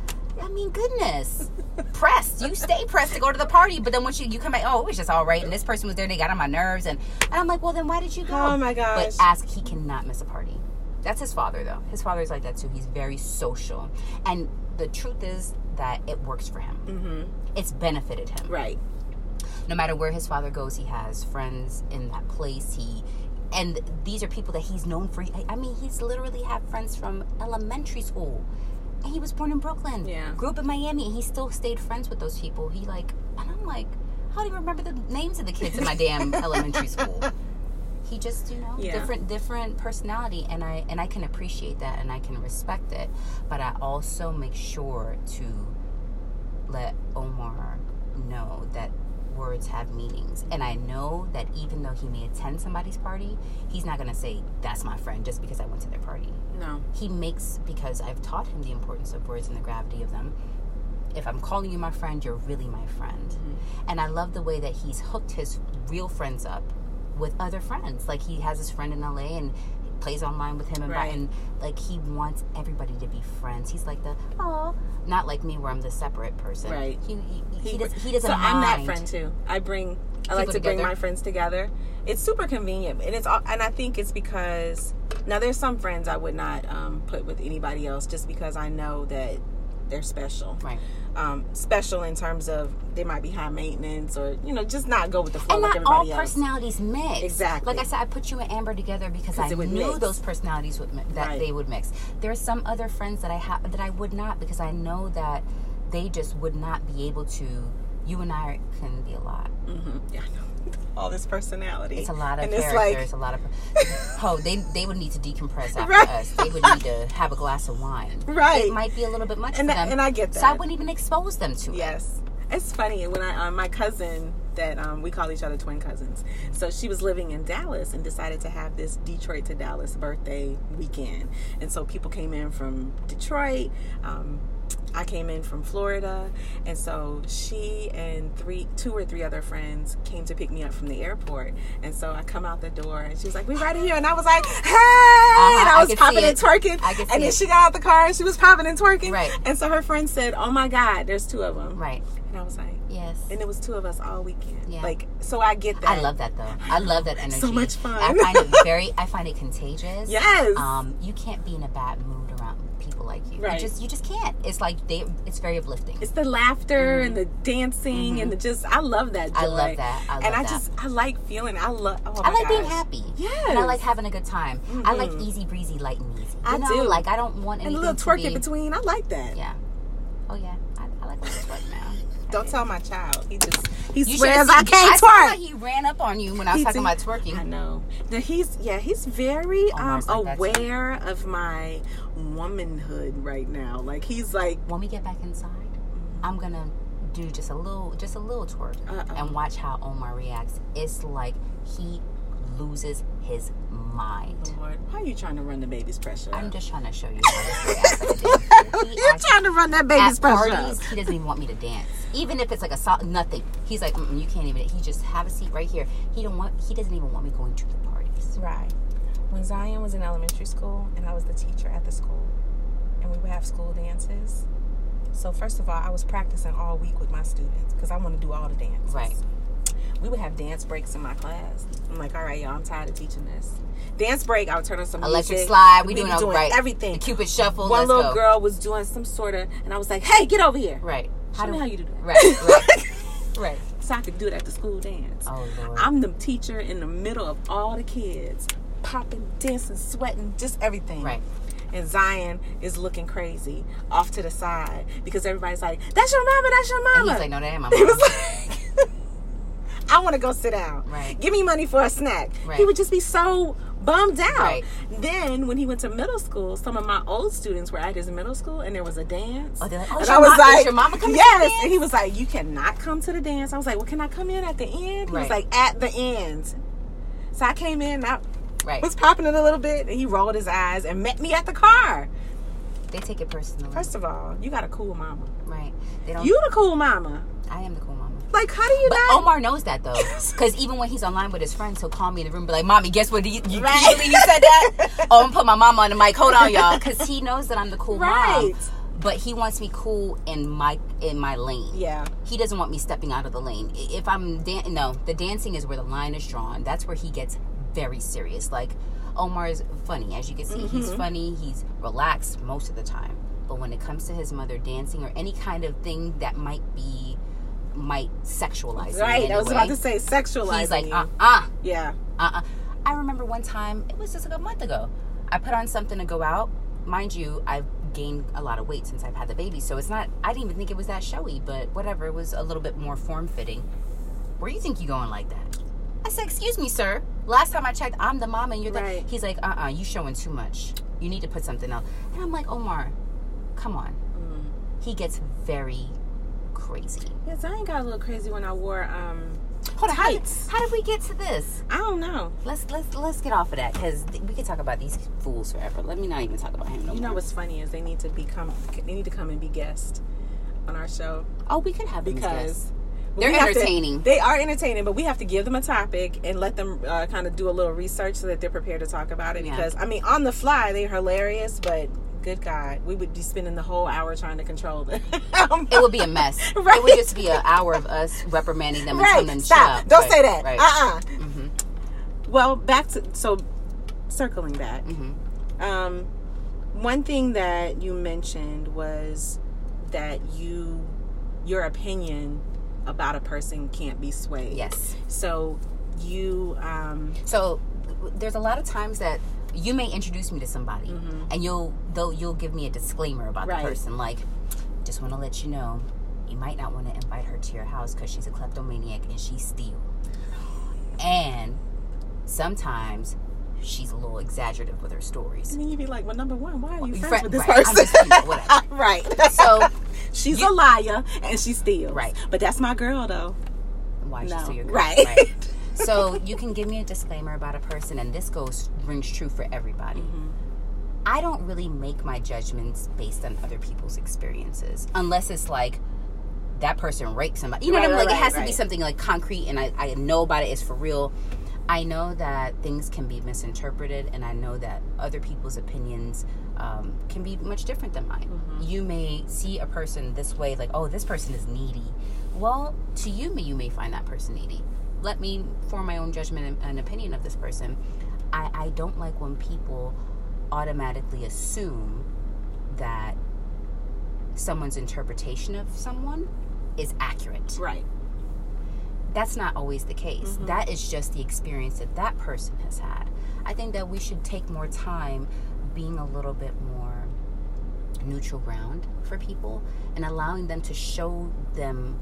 I mean, goodness. Pressed. You stay pressed to go to the party, but then once you, you come back, oh, it was just all right. And this person was there, and they got on my nerves. And, and I'm like, well, then why did you go? Oh, my gosh. But ask, he cannot miss a party. That's his father, though. His father's like that too. He's very social. And the truth is that it works for him, mm-hmm. it's benefited him Right. no matter where his father goes, he has friends in that place. He and these are people that he's known for. I mean, he's literally had friends from elementary school, he was born in Brooklyn. Yeah. grew up in Miami, and he still stayed friends with those people. He like, and I'm like, how do you remember the names of the kids in my damn elementary school? He just, you know, Yeah. different different personality, and I and I can appreciate that, and I can respect it, but I also make sure to let Omar know that words have meanings. And I know that even though he may attend somebody's party, he's not going to say, that's my friend just because I went to their party. No. He makes, because I've taught him the importance of words and the gravity of them. If I'm calling you my friend, you're really my friend. Mm-hmm. And I love the way that he's hooked his real friends up with other friends. Like he has his friend in LA and plays online with him and, Right. and like he wants everybody to be friends. He's like the oh, not like me where I'm the separate person. Right. He he, he, does, he doesn't So I'm that friend too. I bring. I like to bring my friends together. It's super convenient, and it's all, and I think it's because now there's some friends I would not um, put with anybody else just because I know that they're special. Right. Um, special in terms of they might be high maintenance or you know just not go with the flow And like not all else. personalities mix. Exactly. Like I said, I put you and Amber together because I knew mix. those personalities would mi- that Right. they would mix. There are some other friends that I have that I would not because I know that they just would not be able to. You and I can be a lot. hmm Yeah, I know. All this personality. It's a lot of and it's characters, like a lot of. oh, they they would need to decompress after Right. us. They would need to have a glass of wine. Right. It might be a little bit much And for them. and I get that. So I wouldn't even expose them to it. Yes. It's funny when I um, my cousin that um, we call each other twin cousins. So she was living in Dallas and decided to have this Detroit to Dallas birthday weekend. And so people came in from Detroit. Um, I came in from Florida, and so she and three, two or three other friends came to pick me up from the airport. And so I come out the door, and she was like, "We right here," and I was like, "Hey!" and I I was popping and twerking. And then it. she got out the car, and she was popping and twerking. Right. And so her friend said, "Oh my God, there's two of them." Right. And I was like, Yes. and it was two of us all weekend. Yeah. Like, so I get that. I love that though. I love that energy. So much fun. I find it very. I find it contagious. Yes. Um, you can't be in a bad mood around people like you. Right. You just you just can't. It's like they. It's very uplifting. it's the laughter and the dancing and the just. I love that. Joy. Mm-hmm. I love that. I love that. and I that. just, I like feeling. I love. Oh I like being happy. Yes. And I like having a good time. I like Mhm. easy breezy, light and easy. You I know, do. like I don't want And a little twerk be, in between. I like that. Yeah. Oh yeah. I, I like a little twerk now. Don't tell my child. He just he You swears I can't I twerk. how he ran up on you when I was He talking did- about twerking. I know. The, he's yeah, he's very um, Omar's like aware of my womanhood right now. Like he's like, when we get back inside, I'm gonna do just a little, just a little twerk, Uh-oh. and watch how Omar reacts. It's like he loses his mind. Oh, Lord, why are you trying to run the baby's pressure? I'm just trying to show you how this reacts. like a damn fool. He You're trying to run that baby's pressure. parties, he doesn't even want me to dance. Even if it's like a sol- nothing, he's like, you can't even. He just have a seat right here. He don't want. He doesn't even want me going to the parties. Right. when Zion was in elementary school and I was the teacher at the school, and we would have school dances. So first of all, I was practicing all week with my students because I want to do all the dances. Right. We would have dance breaks in my class. I'm like, all right, y'all, I'm tired of teaching this. Dance break, I would turn on some Electric music. slide. We We'd doing, doing right. everything. The Cupid shuffle. One little go. girl was doing some sort of, and I was like, hey, get over here. Right. Show me do- how you do that. Right. Right. right. so I could do it at the school dance. Oh Lord. I'm the teacher in the middle of all the kids, popping, dancing, sweating, just everything. Right. And Zion is looking crazy off to the side because everybody's like, "That's your mama, that's your mama." And he's like, no, that ain't my He was like, "I want to go sit down. Right. Give me money for a snack." Right. He would just be so bummed out. Right. Then when he went to middle school, some of my old students were at his middle school, and there was a dance. Oh, like, oh, and I your was mom- like, your mama coming to the Yes. dance? And he was like, "You cannot come to the dance." I was like, "Well, can I come in at the end?" He was like, "At the end." So I came in. And I right. was popping it a little bit, and he rolled his eyes and met me at the car. They take it personally. First of all, you got a cool mama. right. They don't. You the cool mama. I am the cool mama. Like, how do you But not? Omar knows that though, because even when he's online with his friends, he'll call me in the room, and be like, "Mommy, guess what? You, you, Right. you believe you said that? oh, I'm gonna put my mom on the mic. Hold on, y'all, because he knows that I'm the cool Right. mom. But he wants me cool in my in my lane. yeah. He doesn't want me stepping out of the lane. If I'm dan- no, the dancing is where the line is drawn. That's where he gets very serious. Like Omar is funny, as you can see. He's Mm-hmm. funny. He's relaxed most of the time. But when it comes to his mother dancing or any kind of thing that might be might sexualize Right. I was way, about to say sexualize. he's like, uh uh yeah. uh uh. I remember one time, it was just like a month ago. I put on something to go out. Mind you, I've gained a lot of weight since I've had the baby, so it's not. I didn't even think it was that showy, but whatever. It was a little bit more form fitting. Where do you think you're going like that? I said, "Excuse me, sir. Last time I checked, I'm the mom, and you're the." Right. He's like, "Uh, uh you showing too much. You need to put something else." And I'm like, Omar, come on. Mm. He gets very crazy. Yeah, Zion got a little crazy when I wore um Hold on, how did, how did we get to this? I don't know. Let's let's let's get off of that because we could talk about these fools forever. Let me not even talk about him no You know what's funny is they need to become they need to come and be guests on our show Oh, we could have because. They're have to- entertaining. they are entertaining, but we have to give them a topic and let them uh, kind of do a little research so that they're prepared to talk about it. Yeah. Because I mean, on the fly, they're hilarious, but good God, we would be spending the whole hour trying to control them. It would be a mess. Right. It would just be an hour of us reprimanding them and telling right? them Stop! Don't up. say that. Right. Uh uh hmm Well, back to so circling back. hmm Um, one thing that you mentioned was that you your opinion about a person can't be swayed. Yes. So you um So there's a lot of times that you may introduce me to somebody, and you'll though you'll give me a disclaimer about Mm-hmm. Right. the person, like just want to let you know. You might not want to invite her to your house because she's a kleptomaniac and she steals. And sometimes she's a little exaggerative with her stories. and then you'd be like, well, number one, why are you friends fri- with this right, I'm person? just, right. So she's you- a liar and she steals. Right. But that's my girl though. why No. still your girl, Right. So you can give me a disclaimer about a person, and this goes rings true for everybody. Mm-hmm. I don't really make my judgments based on other people's experiences, unless it's like that person raped somebody. You know Right, what I mean? right, Like it has right, to be something like concrete, and I, I know about it. It's for real. I know that things can be misinterpreted, and I know that other people's opinions um, can be much different than mine. Mm-hmm. You may see a person this way, like, oh, this person is needy. Well, to you, may you may find that person needy. Let me form my own judgment and, opinion of this person. I, I don't like when people automatically assume that someone's interpretation of someone is accurate Right. that's not always the case. Mm-hmm. That is just the experience that that person has had. I think that we should take more time being a little bit more neutral ground for people and allowing them to show them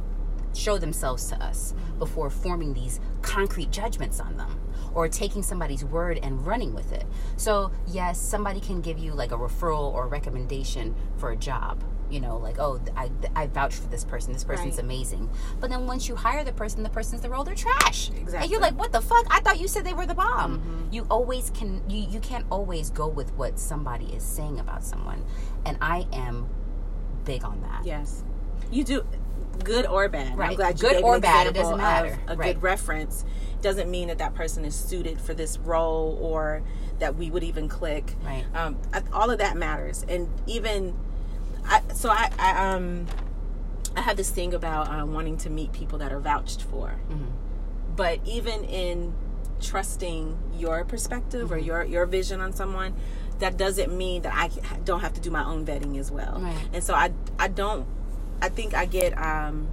show themselves to us before forming these concrete judgments on them or taking somebody's word and running with it. So, yes, somebody can give you like a referral or recommendation for a job. You know, like, oh, I, I vouch for this person. This person's Right. amazing. But then once you hire the person, the person's the role, they're trash. Exactly. And you're like, what the fuck? I thought you said they were the bomb. Mm-hmm. You always can, you, you can't always go with what somebody is saying about someone. And I am big on that. Yes. You do good or bad. I'm glad you Good gave or bad, it doesn't matter. A Right. good reference doesn't mean that that person is suited for this role or that we would even click. Right. Um, all of that matters, and even I. So I, I um, I have this thing about uh, wanting to meet people that are vouched for, Mm-hmm. but even in trusting your perspective Mm-hmm. or your your vision on someone that doesn't mean that I don't have to do my own vetting as well Right. and so I I don't I think I get um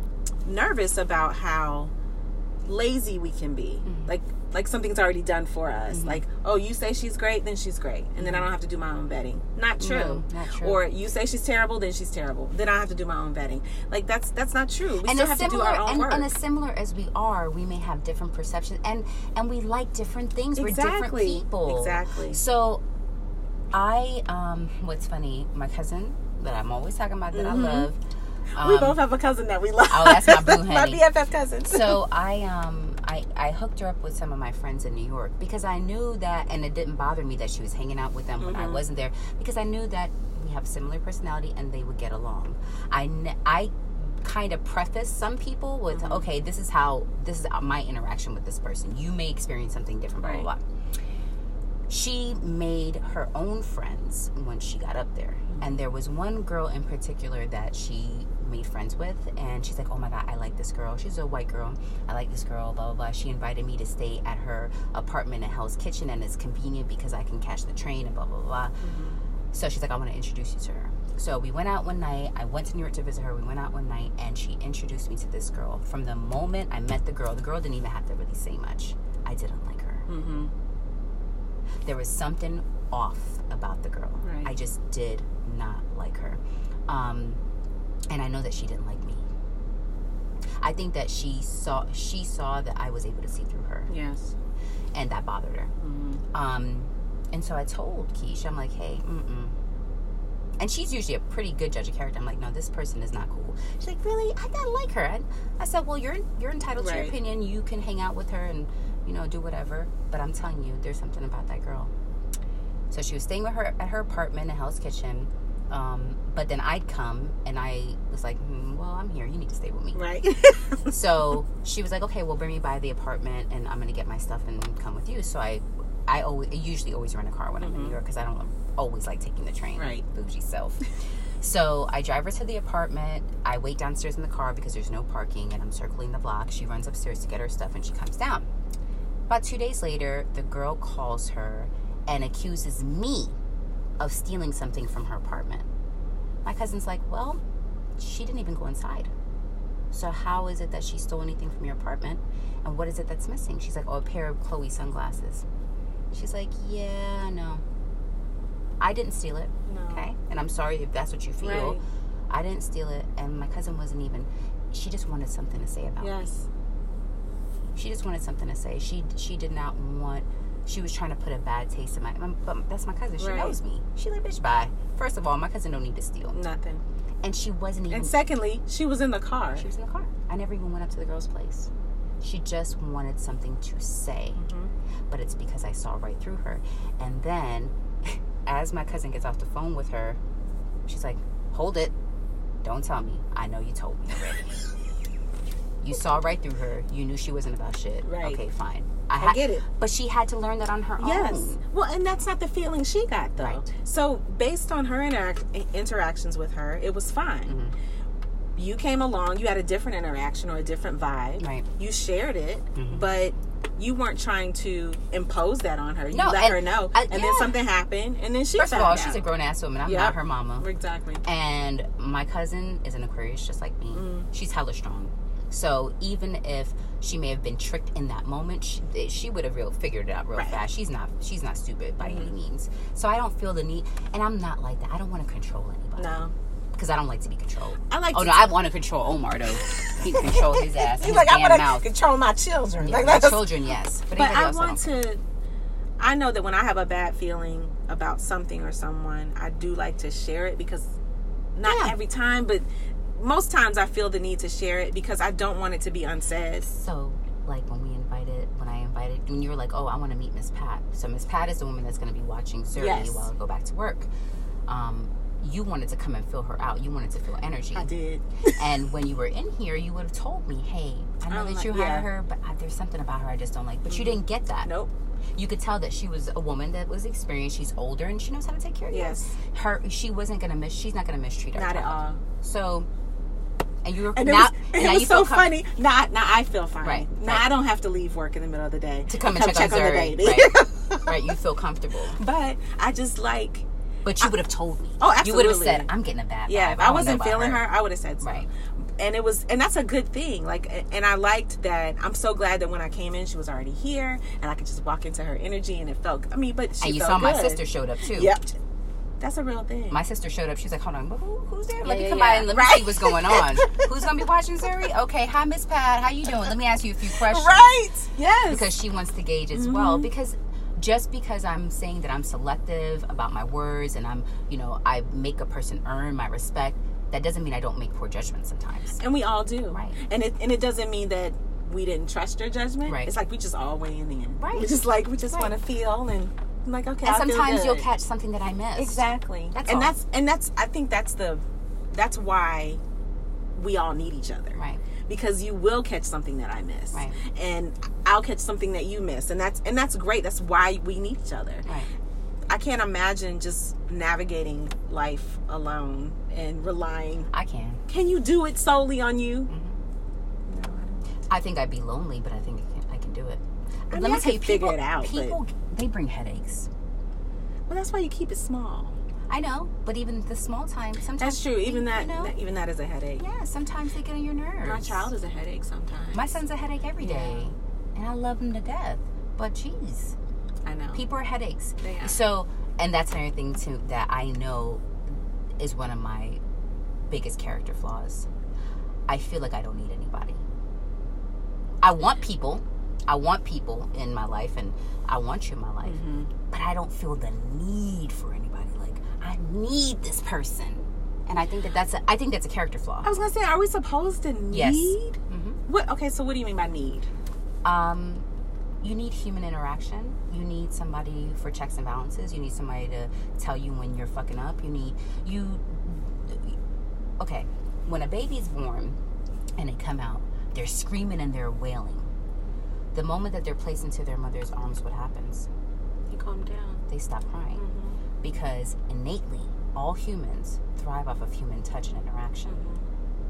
nervous about how lazy we can be Mm-hmm. like like something's already done for us like oh you say she's great then she's great and then I don't have to do my own vetting not true, No, not true. or you say she's terrible then she's terrible then I have to do my own vetting like that's that's not true we and still have to do our own and, work and as similar as we are, we may have different perceptions and and we like different things. We're different people. Exactly. So I um what's funny, my cousin that I'm always talking about that I love. Mm-hmm. we um, both have a cousin that we love Oh, that's my boo my. BFF cousin so I um I, I hooked her up with some of my friends in New York because I knew that and it didn't bother me that she was hanging out with them when I Mm-hmm. wasn't there because I knew that we have similar personality and they would get along. I I kind of preface some people with Mm-hmm. okay this is how this is my interaction with this person. You may experience something different blah Right. blah blah. She made her own friends when she got up there. And there was one girl in particular that she made friends with. And she's like, oh my God, I like this girl. She's a white girl. I like this girl, blah, blah, blah. She invited me to stay at her apartment in Hell's Kitchen. And it's convenient because I can catch the train and blah, blah, blah. So she's like, I want to introduce you to her. So we went out one night. I went to New York to visit her. We went out one night and she introduced me to this girl. From the moment I met the girl, the girl didn't even have to really say much. I didn't like her mm-hmm. there was something off about the girl. Right. I just did not like her. Um, and I know that she didn't like me. I think that she saw she saw that I was able to see through her, yes and that bothered her. mm-hmm. Um, and so I told Keish, I'm like, hey, mm-mm. And she's usually a pretty good judge of character. I'm like, no, this person is not cool. She's like, really? I don't like her. I, I said, well, you're you're entitled to your opinion. You can hang out with her and you know do whatever. But I'm telling you, there's something about that girl. So she was staying with her at her apartment in Hell's Kitchen. Um, but then I'd come and I was like, hmm, well, I'm here. You need to stay with me. right So she was like, "Okay, well, bring me by the apartment, and I'm gonna get my stuff and come with you." So I, I always usually always rent a car when I'm in New York because I don't always like taking the train. Right. bougie self. so I drive her to the apartment. I wait downstairs in the car because there's no parking, and I'm circling the block. She runs upstairs to get her stuff, and she comes down. About two days later, the girl calls her and accuses me of stealing something from her apartment. My cousin's like, "Well, she didn't even go inside." So how is it that she stole anything from your apartment? And what is it that's missing? She's like, oh, a pair of Chloe sunglasses. She's like, yeah, no. I didn't steal it. No. Okay. And I'm sorry if that's what you feel. Right. I didn't steal it. And my cousin wasn't even, she just wanted something to say about it. yes She just wanted something to say. She she did not want, she was trying to put a bad taste in my, but that's my cousin. She Right. knows me. She like, bitch, bye. First of all, my cousin don't need to steal. nothing And she wasn't even and secondly she was in the car She was in the car. I never even went up to the girl's place. She just wanted something to say. Mm-hmm. But it's because I saw right through her. And then, as my cousin gets off the phone with her, she's like, Hold it. Don't tell me. I know you told me already. you saw right through her. You knew she wasn't about shit. Right. Okay, fine. I had- get it. But she had to learn that on her Yes. own. Yes. Well, and that's not the feeling she got though. Right. So based on her interac- interactions with her, it was fine. Mm-hmm. You came along. You had a different interaction or a different vibe. Right. You shared it, but you weren't trying to impose that on her. You No, let her know, uh, and yeah. then something happened, and then she First of all, out. she's a grown ass woman. I'm Yep. not her mama. exactly. And my cousin is an Aquarius just like me. Mm. She's hella strong. So even if she may have been tricked in that moment, she, she would have real figured it out real Right. Mm-hmm. fast. She's not she's not stupid by any means. So I don't feel the need, and I'm not like that. I don't want to control anybody No, because I don't like to be controlled. I like. Oh to no, I want to control Omar though. He control his ass. He's like, I want to control my children. Yeah, like my that's, children, yes, but, but I want don't. to. I know that when I have a bad feeling about something or someone, I do like to share it because not Yeah. every time, but most times I feel the need to share it because I don't want it to be unsaid. So, like when we invited, when I invited, when you were like, "Oh, I want to meet Miss Pat." So Miss Pat is the woman that's going to be watching Zuri Yes. while I go back to work. Um, you wanted to come and fill her out. You wanted to feel energy. I did. And when you were in here, you would have told me, "Hey, I know I'm that like- you yeah. hired her, but I, there's something about her I just don't like." But you didn't get that. Nope. You could tell that she was a woman that was experienced. She's older and she knows how to take care of you. Yes. Her, she wasn't gonna miss. She's not gonna mistreat her. Not at all. So, and you were And it now, was, and now it was so funny. Now, now I feel fine. Right, Now right. I don't have to leave work in the middle of the day to come and check, on, the baby. Right. right. You feel comfortable, but I just like, but you would have told me. Oh, absolutely. You would have said, "I'm getting a bad yeah. If I I wasn't feeling her, I would have said so. Right. And it was, and that's a good thing. Like, and I liked that. I'm so glad that when I came in, she was already here, and I could just walk into her energy, and it felt. I mean, but she and you saw my sister showed up too. Yep. That's a real thing. My sister showed up. She's like, "Hold on, who, who's there? Let Yeah, me come yeah. by and let me Right. see what's going on. who's gonna be watching Zuri? Okay, hi Miss Pat, how you doing? Let me ask you a few questions. right. Yes. because she wants to gauge as well mm-hmm. because just because i'm saying that i'm selective about my words and i'm you know i make a person earn my respect that doesn't mean i don't make poor judgments sometimes and we all do. Right. And it and it doesn't mean that we didn't trust your judgment. Right. It's like we just all weigh in. Right. We just like we just Right. want to feel and I'm like okay. and I feel sometimes you'll catch something that i missed exactly. That's and all. that's and that's I think that's the that's why we all need each other. right Because you will catch something that I miss. Right. And I'll catch something that you miss. And that's and that's great. That's why we need each other. right I can't imagine just navigating life alone and relying. i can Can you do it solely on you? Mm-hmm. No, I don't. i think i'd be lonely but i think i can, I can do it I mean, let I me tell you figure people, it out, but- people they bring headaches Well, that's why you keep it small. i know but even the small time sometimes That's true. Even you that, know, that- even that is a headache. yeah sometimes they get on your nerves My child is a headache sometimes. My son's a headache every day, and I love him to death. But geez, I know. people are headaches. They are. So, and that's another thing too that I know is one of my biggest character flaws. I feel like I don't need anybody. I want people. I want people in my life, and I want you in my life. Mm-hmm. But I don't feel the need for anybody. Like I need this person, and I think that that's a, I think that's a character flaw. I was gonna say, are we supposed to need? Yes. Mm-hmm. What? Okay, so what do you mean by need? Um, you need human interaction. You need somebody for checks and balances. You need somebody to tell you when you're fucking up. You need you. Okay, when a baby's born and they come out, they're screaming and they're wailing. The moment that they're placed into their mother's arms, what happens? They calm down. They stop crying Mm-hmm. because innately, all humans thrive off of human touch and interaction.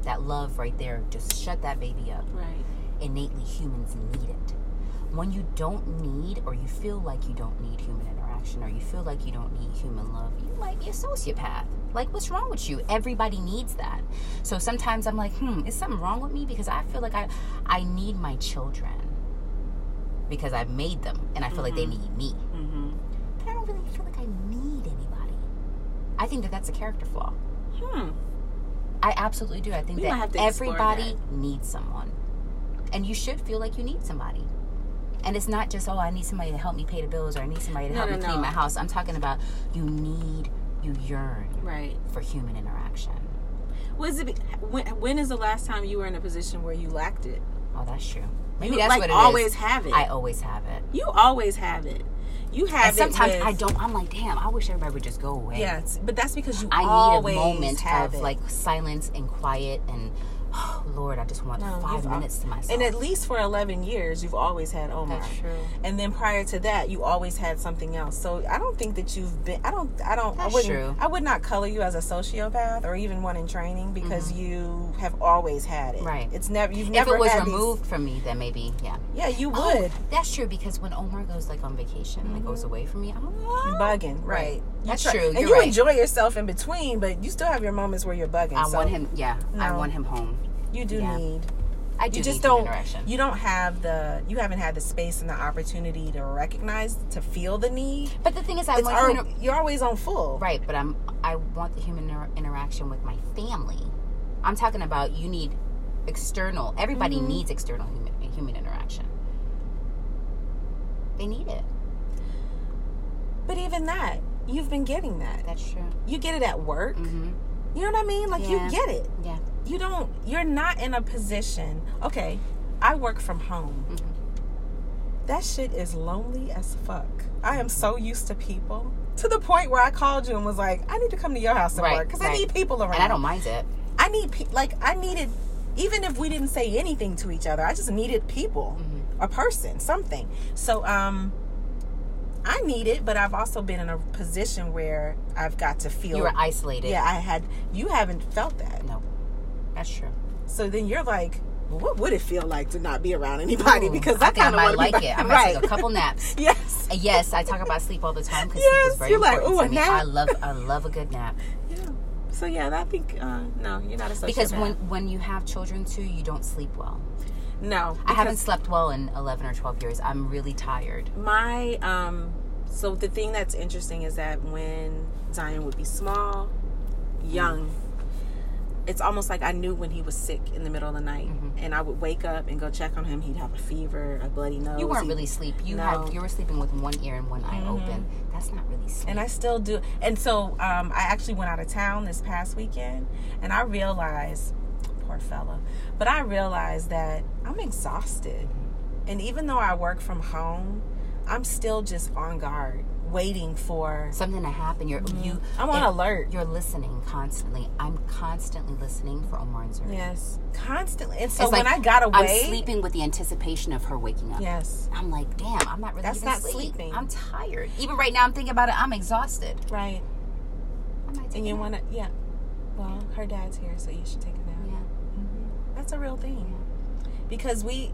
That love right there, just shut that baby up Right. innately humans need it. When you don't need, or you feel like you don't need human interaction, or you feel like you don't need human love, you might be a sociopath. Like, what's wrong with you? Everybody needs that. So sometimes I'm like, hmm, is something wrong with me? Because I feel like I, I need my children because I've made them, and I feel like they need me. Mm-hmm. But I don't really feel like I need anybody. I think that that's a character flaw. Hmm. I absolutely do. I think We that have to explore everybody needs someone. And you should feel like you need somebody. And it's not just, oh, I need somebody to help me pay the bills or I need somebody to No, help no, me clean my house. I'm talking about you need, you yearn Right. for human interaction. Was it? When, when is the last time you were in a position where you lacked it? Oh, that's true. Maybe you, that's like what it is. always have it. I always have it. you always have it. You have And sometimes with- I don't. I'm like, damn, I wish everybody would just go away. Yes, but that's because you I need a moment have of it. like silence and quiet and, oh, Lord, I just want No, five minutes to myself. And at least for 11 years, you've always had Omar. That's true. And then prior to that, you always had something else. So I don't think that you've been. I don't. I don't. That's I wouldn't. true. I would not color you as a sociopath or even one in training because you have always had it. Mm-hmm. Right. It's never. You've if never it was had these- removed from me, then maybe, yeah. yeah, you Oh, would. that's true because when Omar goes like on vacation, like goes away from me, I'm like, "Oh." bugging, right? You That's try- true, And you're you right. enjoy yourself in between, but you still have your moments where you're bugging. I so want him. Yeah, I want him home. You do Yeah. need. I do You just need don't. interaction. You don't have the. You haven't had the space and the opportunity to recognize to feel the need. but the thing is, I It's want al- human, you're always on full. right. But I'm. I want the human inter- interaction with my family. I'm talking about you need external. Everybody Mm-hmm. needs external human human interaction. They need it. But even that, you've been getting that. That's true. You get it at work. Mm-hmm. You know what I mean? Like Yeah. you get it. Yeah. You don't. You're not in a position. Okay, I work from home. Mhm. That shit is lonely as fuck. I am so used to people to the point where I called you and was like, I need to come to your house to Right, work because I need people around. And I don't mind it. I need pe- like I needed even if we didn't say anything to each other, I just needed people, Mm-hmm. a person, something. So um I need it, but I've also been in a position where I've got to feel You were isolated. Yeah, I had you haven't felt that. No, that's true. So then you're like, well, what would it feel like to not be around anybody? Ooh, because I I kind of might like it. I might right. take a couple naps. yes. Yes, I talk about sleep all the time because Yes, sleep is very you're like, important ooh, to a me. nap. I love, I love a good nap Yeah. So yeah, I think uh, no, you're not a because when when you have children too, you don't sleep well. no, I haven't slept well in eleven or twelve years. I'm really tired. my um so the thing that's interesting is that when Zion would be small, young, it's almost like I knew when he was sick in the middle of the night, Mm-hmm. and I would wake up and go check on him. He'd have a fever, a bloody nose. You weren't really sleep. You No. had you were sleeping with one ear and one eye open. That's not really sleep. and I still do. And so um, I actually went out of town this past weekend, and I realized, poor fella, but I realized that I'm exhausted, and even though I work from home, I'm still just on guard, waiting for. Something to happen. You're. Mm-hmm. I'm on alert. You're listening constantly. I'm constantly listening for Omar and Zuri. Yes, constantly. And so It's when like I got away, I'm sleeping with the anticipation of her waking up. Yes, I'm like, damn, I'm not really That's not asleep. sleeping. I'm tired. Even right now, I'm thinking about it. I'm exhausted. right. I might take And you want to, yeah. Well, her dad's here, so you should take a nap. Yeah. hmm That's a real thing. Because we,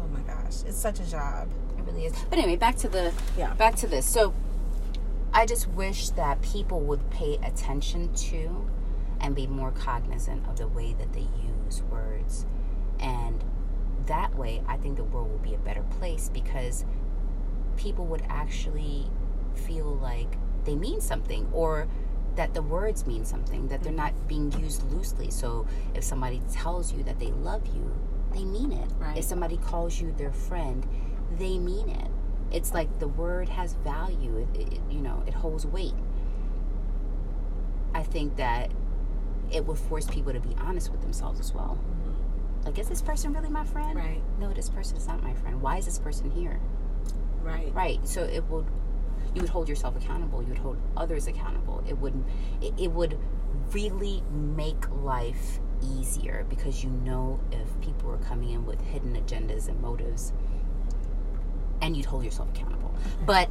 oh my gosh, it's such a job. It really is. But anyway, back to the Yeah. back to this. So I just wish that people would pay attention to and be more cognizant of the way that they use words. And that way I think the world will be a better place because people would actually feel like they mean something or that the words mean something, that they're not being used loosely. So if somebody tells you that they love you, they mean it. Right. If somebody calls you their friend, they mean it. It's like the word has value. It, it, you know, it holds weight. I think that it would force people to be honest with themselves as well. Mm-hmm. Like, is this person really my friend? Right. No, this person is not my friend. Why is this person here? Right. Right. So it would you would hold yourself accountable. You would hold others accountable. It would it, it would really make life easier because you know if people are coming in with hidden agendas and motives and you'd hold yourself accountable. But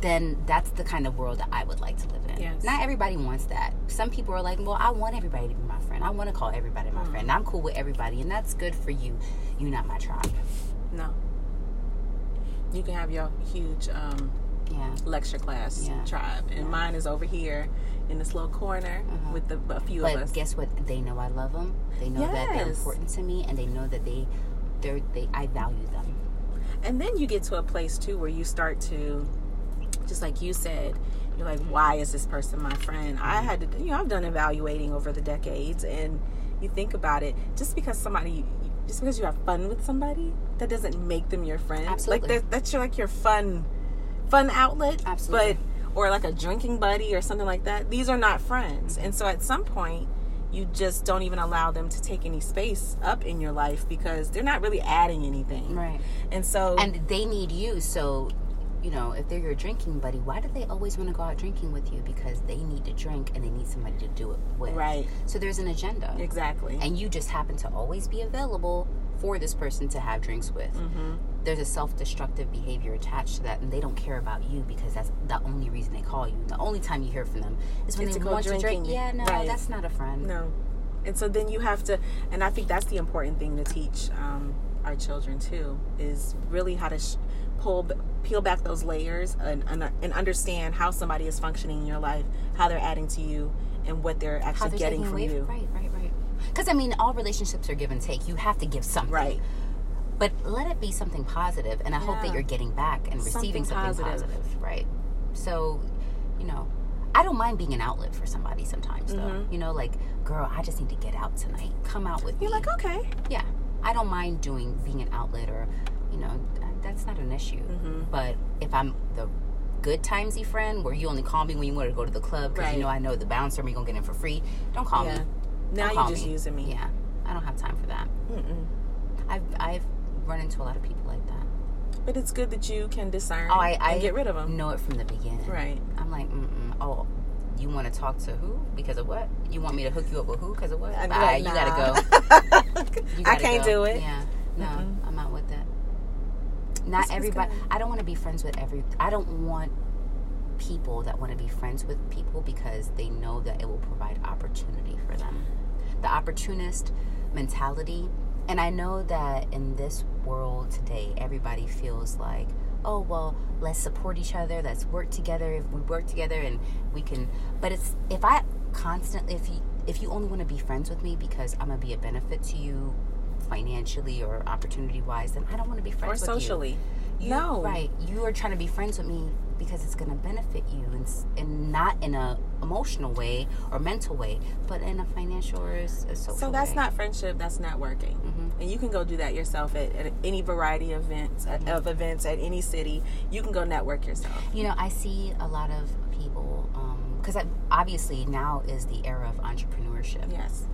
then that's the kind of world that I would like to live in. Yes. Not everybody wants that. Some people are like, well, I want everybody to be my friend. I want to call everybody my friend. I'm cool with everybody, and that's good for you. You're not my tribe. No. You can have your huge um, Yeah. lecture class Yeah. tribe, and mine is over here in this little corner Uh-huh. with the, a few of us. guess what? They know I love them. They know that they're important to me, and they know that they, they're, they, I value them. And then you get to a place too where you start to, just like you said, you're like, why is this person my friend? I mm-hmm. had to, you know, I've done evaluating over the decades, and you think about it. Just because somebody, just because you have fun with somebody, that doesn't make them your friend. Absolutely. Like that, that's your like your fun, fun outlet. Absolutely. But or like a drinking buddy or something like that. These are not friends, and so at some point. You just don't even allow them to take any space up in your life because they're not really adding anything. Right. And so And they need you. So, you know, if they're your drinking buddy, why do they always want to go out drinking with you? Because they need to drink and they need somebody to do it with. Right. So there's an agenda. Exactly. And you just happen to always be available for this person to have drinks with. Mm-hmm. There's a self destructive behavior attached to that, and they don't care about you because that's the only reason they call you. The only time you hear from them is when It's they want to drink. drinking. Yeah, no, Right. that's not a friend. No. And so then you have to, and I think that's the important thing to teach um, our children too, is really how to sh- pull, peel back those layers and, and, and understand how somebody is functioning in your life, how they're adding to you, and what they're actually they're getting from you. Right, right, right. Because I mean, all relationships are give and take. You have to give something. Right. But let it be something positive, and I hope that you're getting back and receiving Something something positive. positive. Right. So, you know, I don't mind being an outlet for somebody sometimes, though. Mhm. You know, like, girl, I just need to get out tonight. Come out with You're me. like, okay. yeah, I don't mind doing being an outlet, or you know, that's not an issue. Mhm. But if I'm the good timesy friend where you only call me when you want to go to the club because Right. you know I know the bouncer and we gonna get in for free, don't call Yeah. me. Now you're just me. using me. Yeah, I don't have time for that. Mm-mm. I've I've run into a lot of people like that. But it's good that you can discern Oh, I, I and get rid of them. know it from the beginning. Right. I'm like, mm-mm, oh, you want to talk to who? Because of what? You want me to hook you up with who? Because of what? Bye. like, you gotta go. You I gotta can't go. do it. Yeah. No, Mm-mm. I'm not with that. Not This everybody. I don't want to be friends with every. I don't want people that want to be friends with people because they know that it will provide opportunity for them. The opportunist mentality. And I know that in this world today, everybody feels like, oh, well, let's support each other, let's work together. If we work together and we can, but it's, if I constantly, if you, if you only want to be friends with me because I'm going to be a benefit to you financially or opportunity wise, then I don't want to be or friends with you. socially. You, No. right? You are trying to be friends with me because it's going to benefit you, and, and not in a emotional way or mental way, but in a financial or a, social. Way. So that's way. not friendship. That's networking, Mhm. and you can go do that yourself at, at any variety of events Mm-hmm. of events at any city. You can go network yourself. You know, I see a lot of people because I obviously now is the era of entrepreneurship. Yes.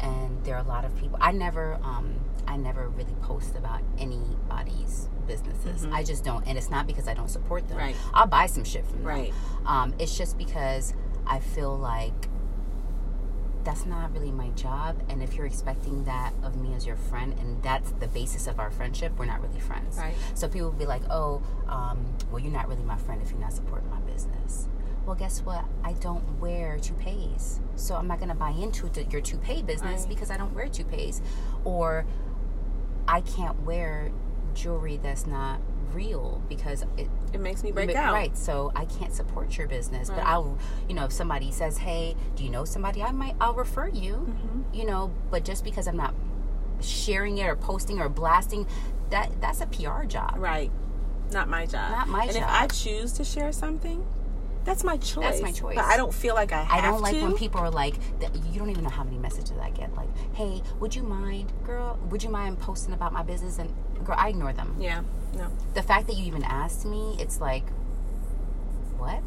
And there are a lot of people i never um i never really post about anybody's businesses i just don't and it's not because i don't support them Mm-hmm. Right. i'll buy some shit from them Right. um it's just because i feel like that's not really my job and if you're expecting that of me as your friend and that's the basis of our friendship we're not really friends Right. so people will be like oh um, well you're not really my friend if you're not supporting my business well guess what i don't wear toupees so i'm not going to buy into your toupee business Right. because i don't wear toupees or i can't wear jewelry that's not real because it It makes me break out. Right. So I can't support your business, but I'll, you know, if somebody says, "Hey, do you know somebody?" I might, I'll refer you. Mm-hmm. You know, but just because I'm not sharing it or posting or blasting, that that's a PR job. Right. Not my job. Not my and job. if I choose to share something, that's my choice. That's my choice. But I don't feel like I have I don't like to. when people are like, you don't even know how many messages I get. Like, "Hey, would you mind, girl? Would you mind posting about my business?" And girl, I ignore them. Yeah. No. The fact that you even asked me, it's like, what?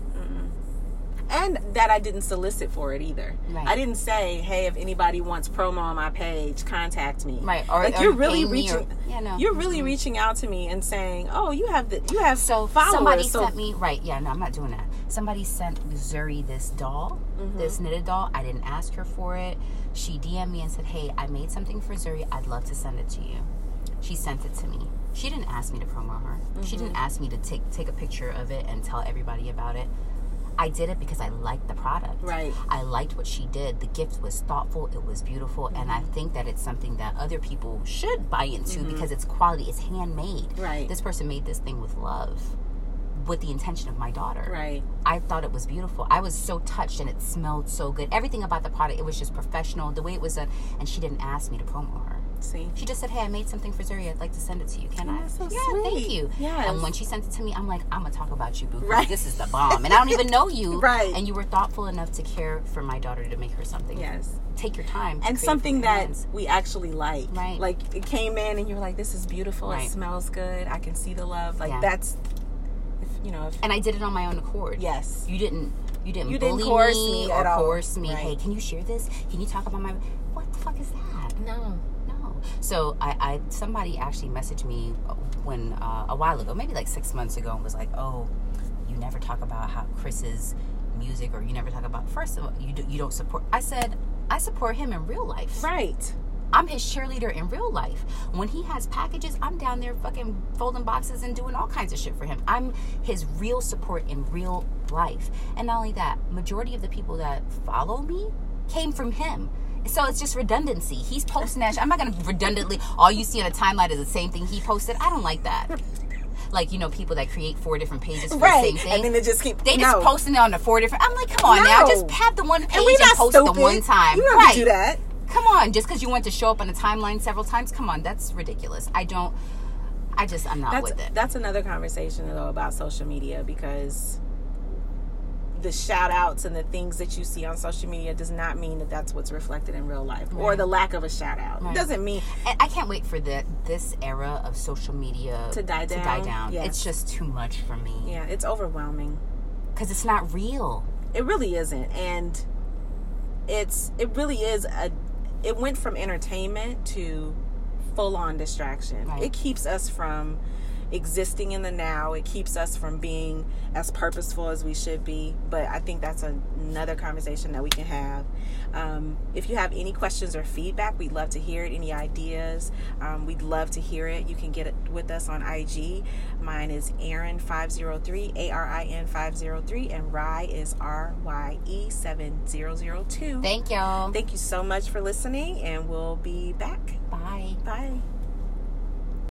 And that I didn't solicit for it either. Right. I didn't say, "Hey, if anybody wants promo on my page, contact me." Right. Or like or you're really me or- reaching. yeah, no. You're really mm-hmm. reaching out to me and saying, "Oh, you have the you have So followers." somebody so sent me right. Yeah, no, I'm not doing that. Somebody sent Zuri this doll, Mm-hmm. this knitted doll. I didn't ask her for it. She DM'd me and said, "Hey, I made something for Zuri. I'd love to send it to you." She sent it to me. She didn't ask me to promo her. She Mm-hmm. didn't ask me to take take a picture of it and tell everybody about it. I did it because I liked the product. Right. I liked what she did. The gift was thoughtful. It was beautiful, and Mm-hmm. I think that it's something that other people should buy into because it's quality. It's handmade. Right. This person made this thing with love, with the intention of my daughter. Right. I thought it was beautiful. I was so touched, and it smelled so good. Everything about the product, it was just professional. The way it was done, and she didn't ask me to promo her. See. She just said, "Hey, I made something for Zuri. I'd like to send it to you. Can I?" so yeah, sweet. thank you. Yes. And when she sent it to me, I'm like, "I'm gonna talk about you, boo. Right. This is the bomb, and I don't even know you. Right. And you were thoughtful enough to care for my daughter to make her something. Yes. Take your time. And something that hands. we actually like. Right. Like it came in and you were like, "This is beautiful. It smells good. I can see the love." Like Yeah. that's, you know, if and I did it on my own accord. yes. You didn't. You didn't. You didn't coerce me, me or all. coerce me. Right. Hey, can you share this? Can you talk about my? What the fuck is that? No. No. So I, I somebody actually messaged me when uh, a while ago, maybe like six months ago, and was like, "Oh, you never talk about how Chris's music, or you never talk about first of all, you do, you don't support." I said, "I support him in real life. Right. I'm his cheerleader in real life. When he has packages, I'm down there fucking folding boxes and doing all kinds of shit for him. I'm his real support in real life. And not only that, majority of the people that follow me came from him. So it's just redundancy. He's posting that. shit. I'm not gonna redundantly. All you see on a timeline is the same thing he posted. I don't like that. Like you know, people that create four different pages for Right. the same thing. And then they just keep they just posting it on the four different. I'm like, come on now, just have the one page And we and post stupid. the one time. You don't right. do that. Come on, just because you want to show up on the timeline several times, come on, that's ridiculous. I don't. I just, I'm not That's with it. that's another conversation though about social media because the shout outs and the things that you see on social media does not mean that that's what's reflected in real life or the lack of a shout out. Right. Doesn't mean And I can't wait for the this era of social media To die To die down? down. Yes. It's just too much for me yeah, it's overwhelming. because it's not real. It really isn't and it's it really is a it went from entertainment to full on distraction. Right. It keeps us from existing in the now. It keeps us from being as purposeful as we should be. But I think that's another conversation that we can have. Um, if you have any questions or feedback, we'd love to hear it. Any ideas, um, we'd love to hear it. You can get it with us on IG. Mine is Arin503, A R I N 503, and Rye is R Y E 7002. Thank y'all. Thank you so much for listening, and we'll be back. Bye. Bye.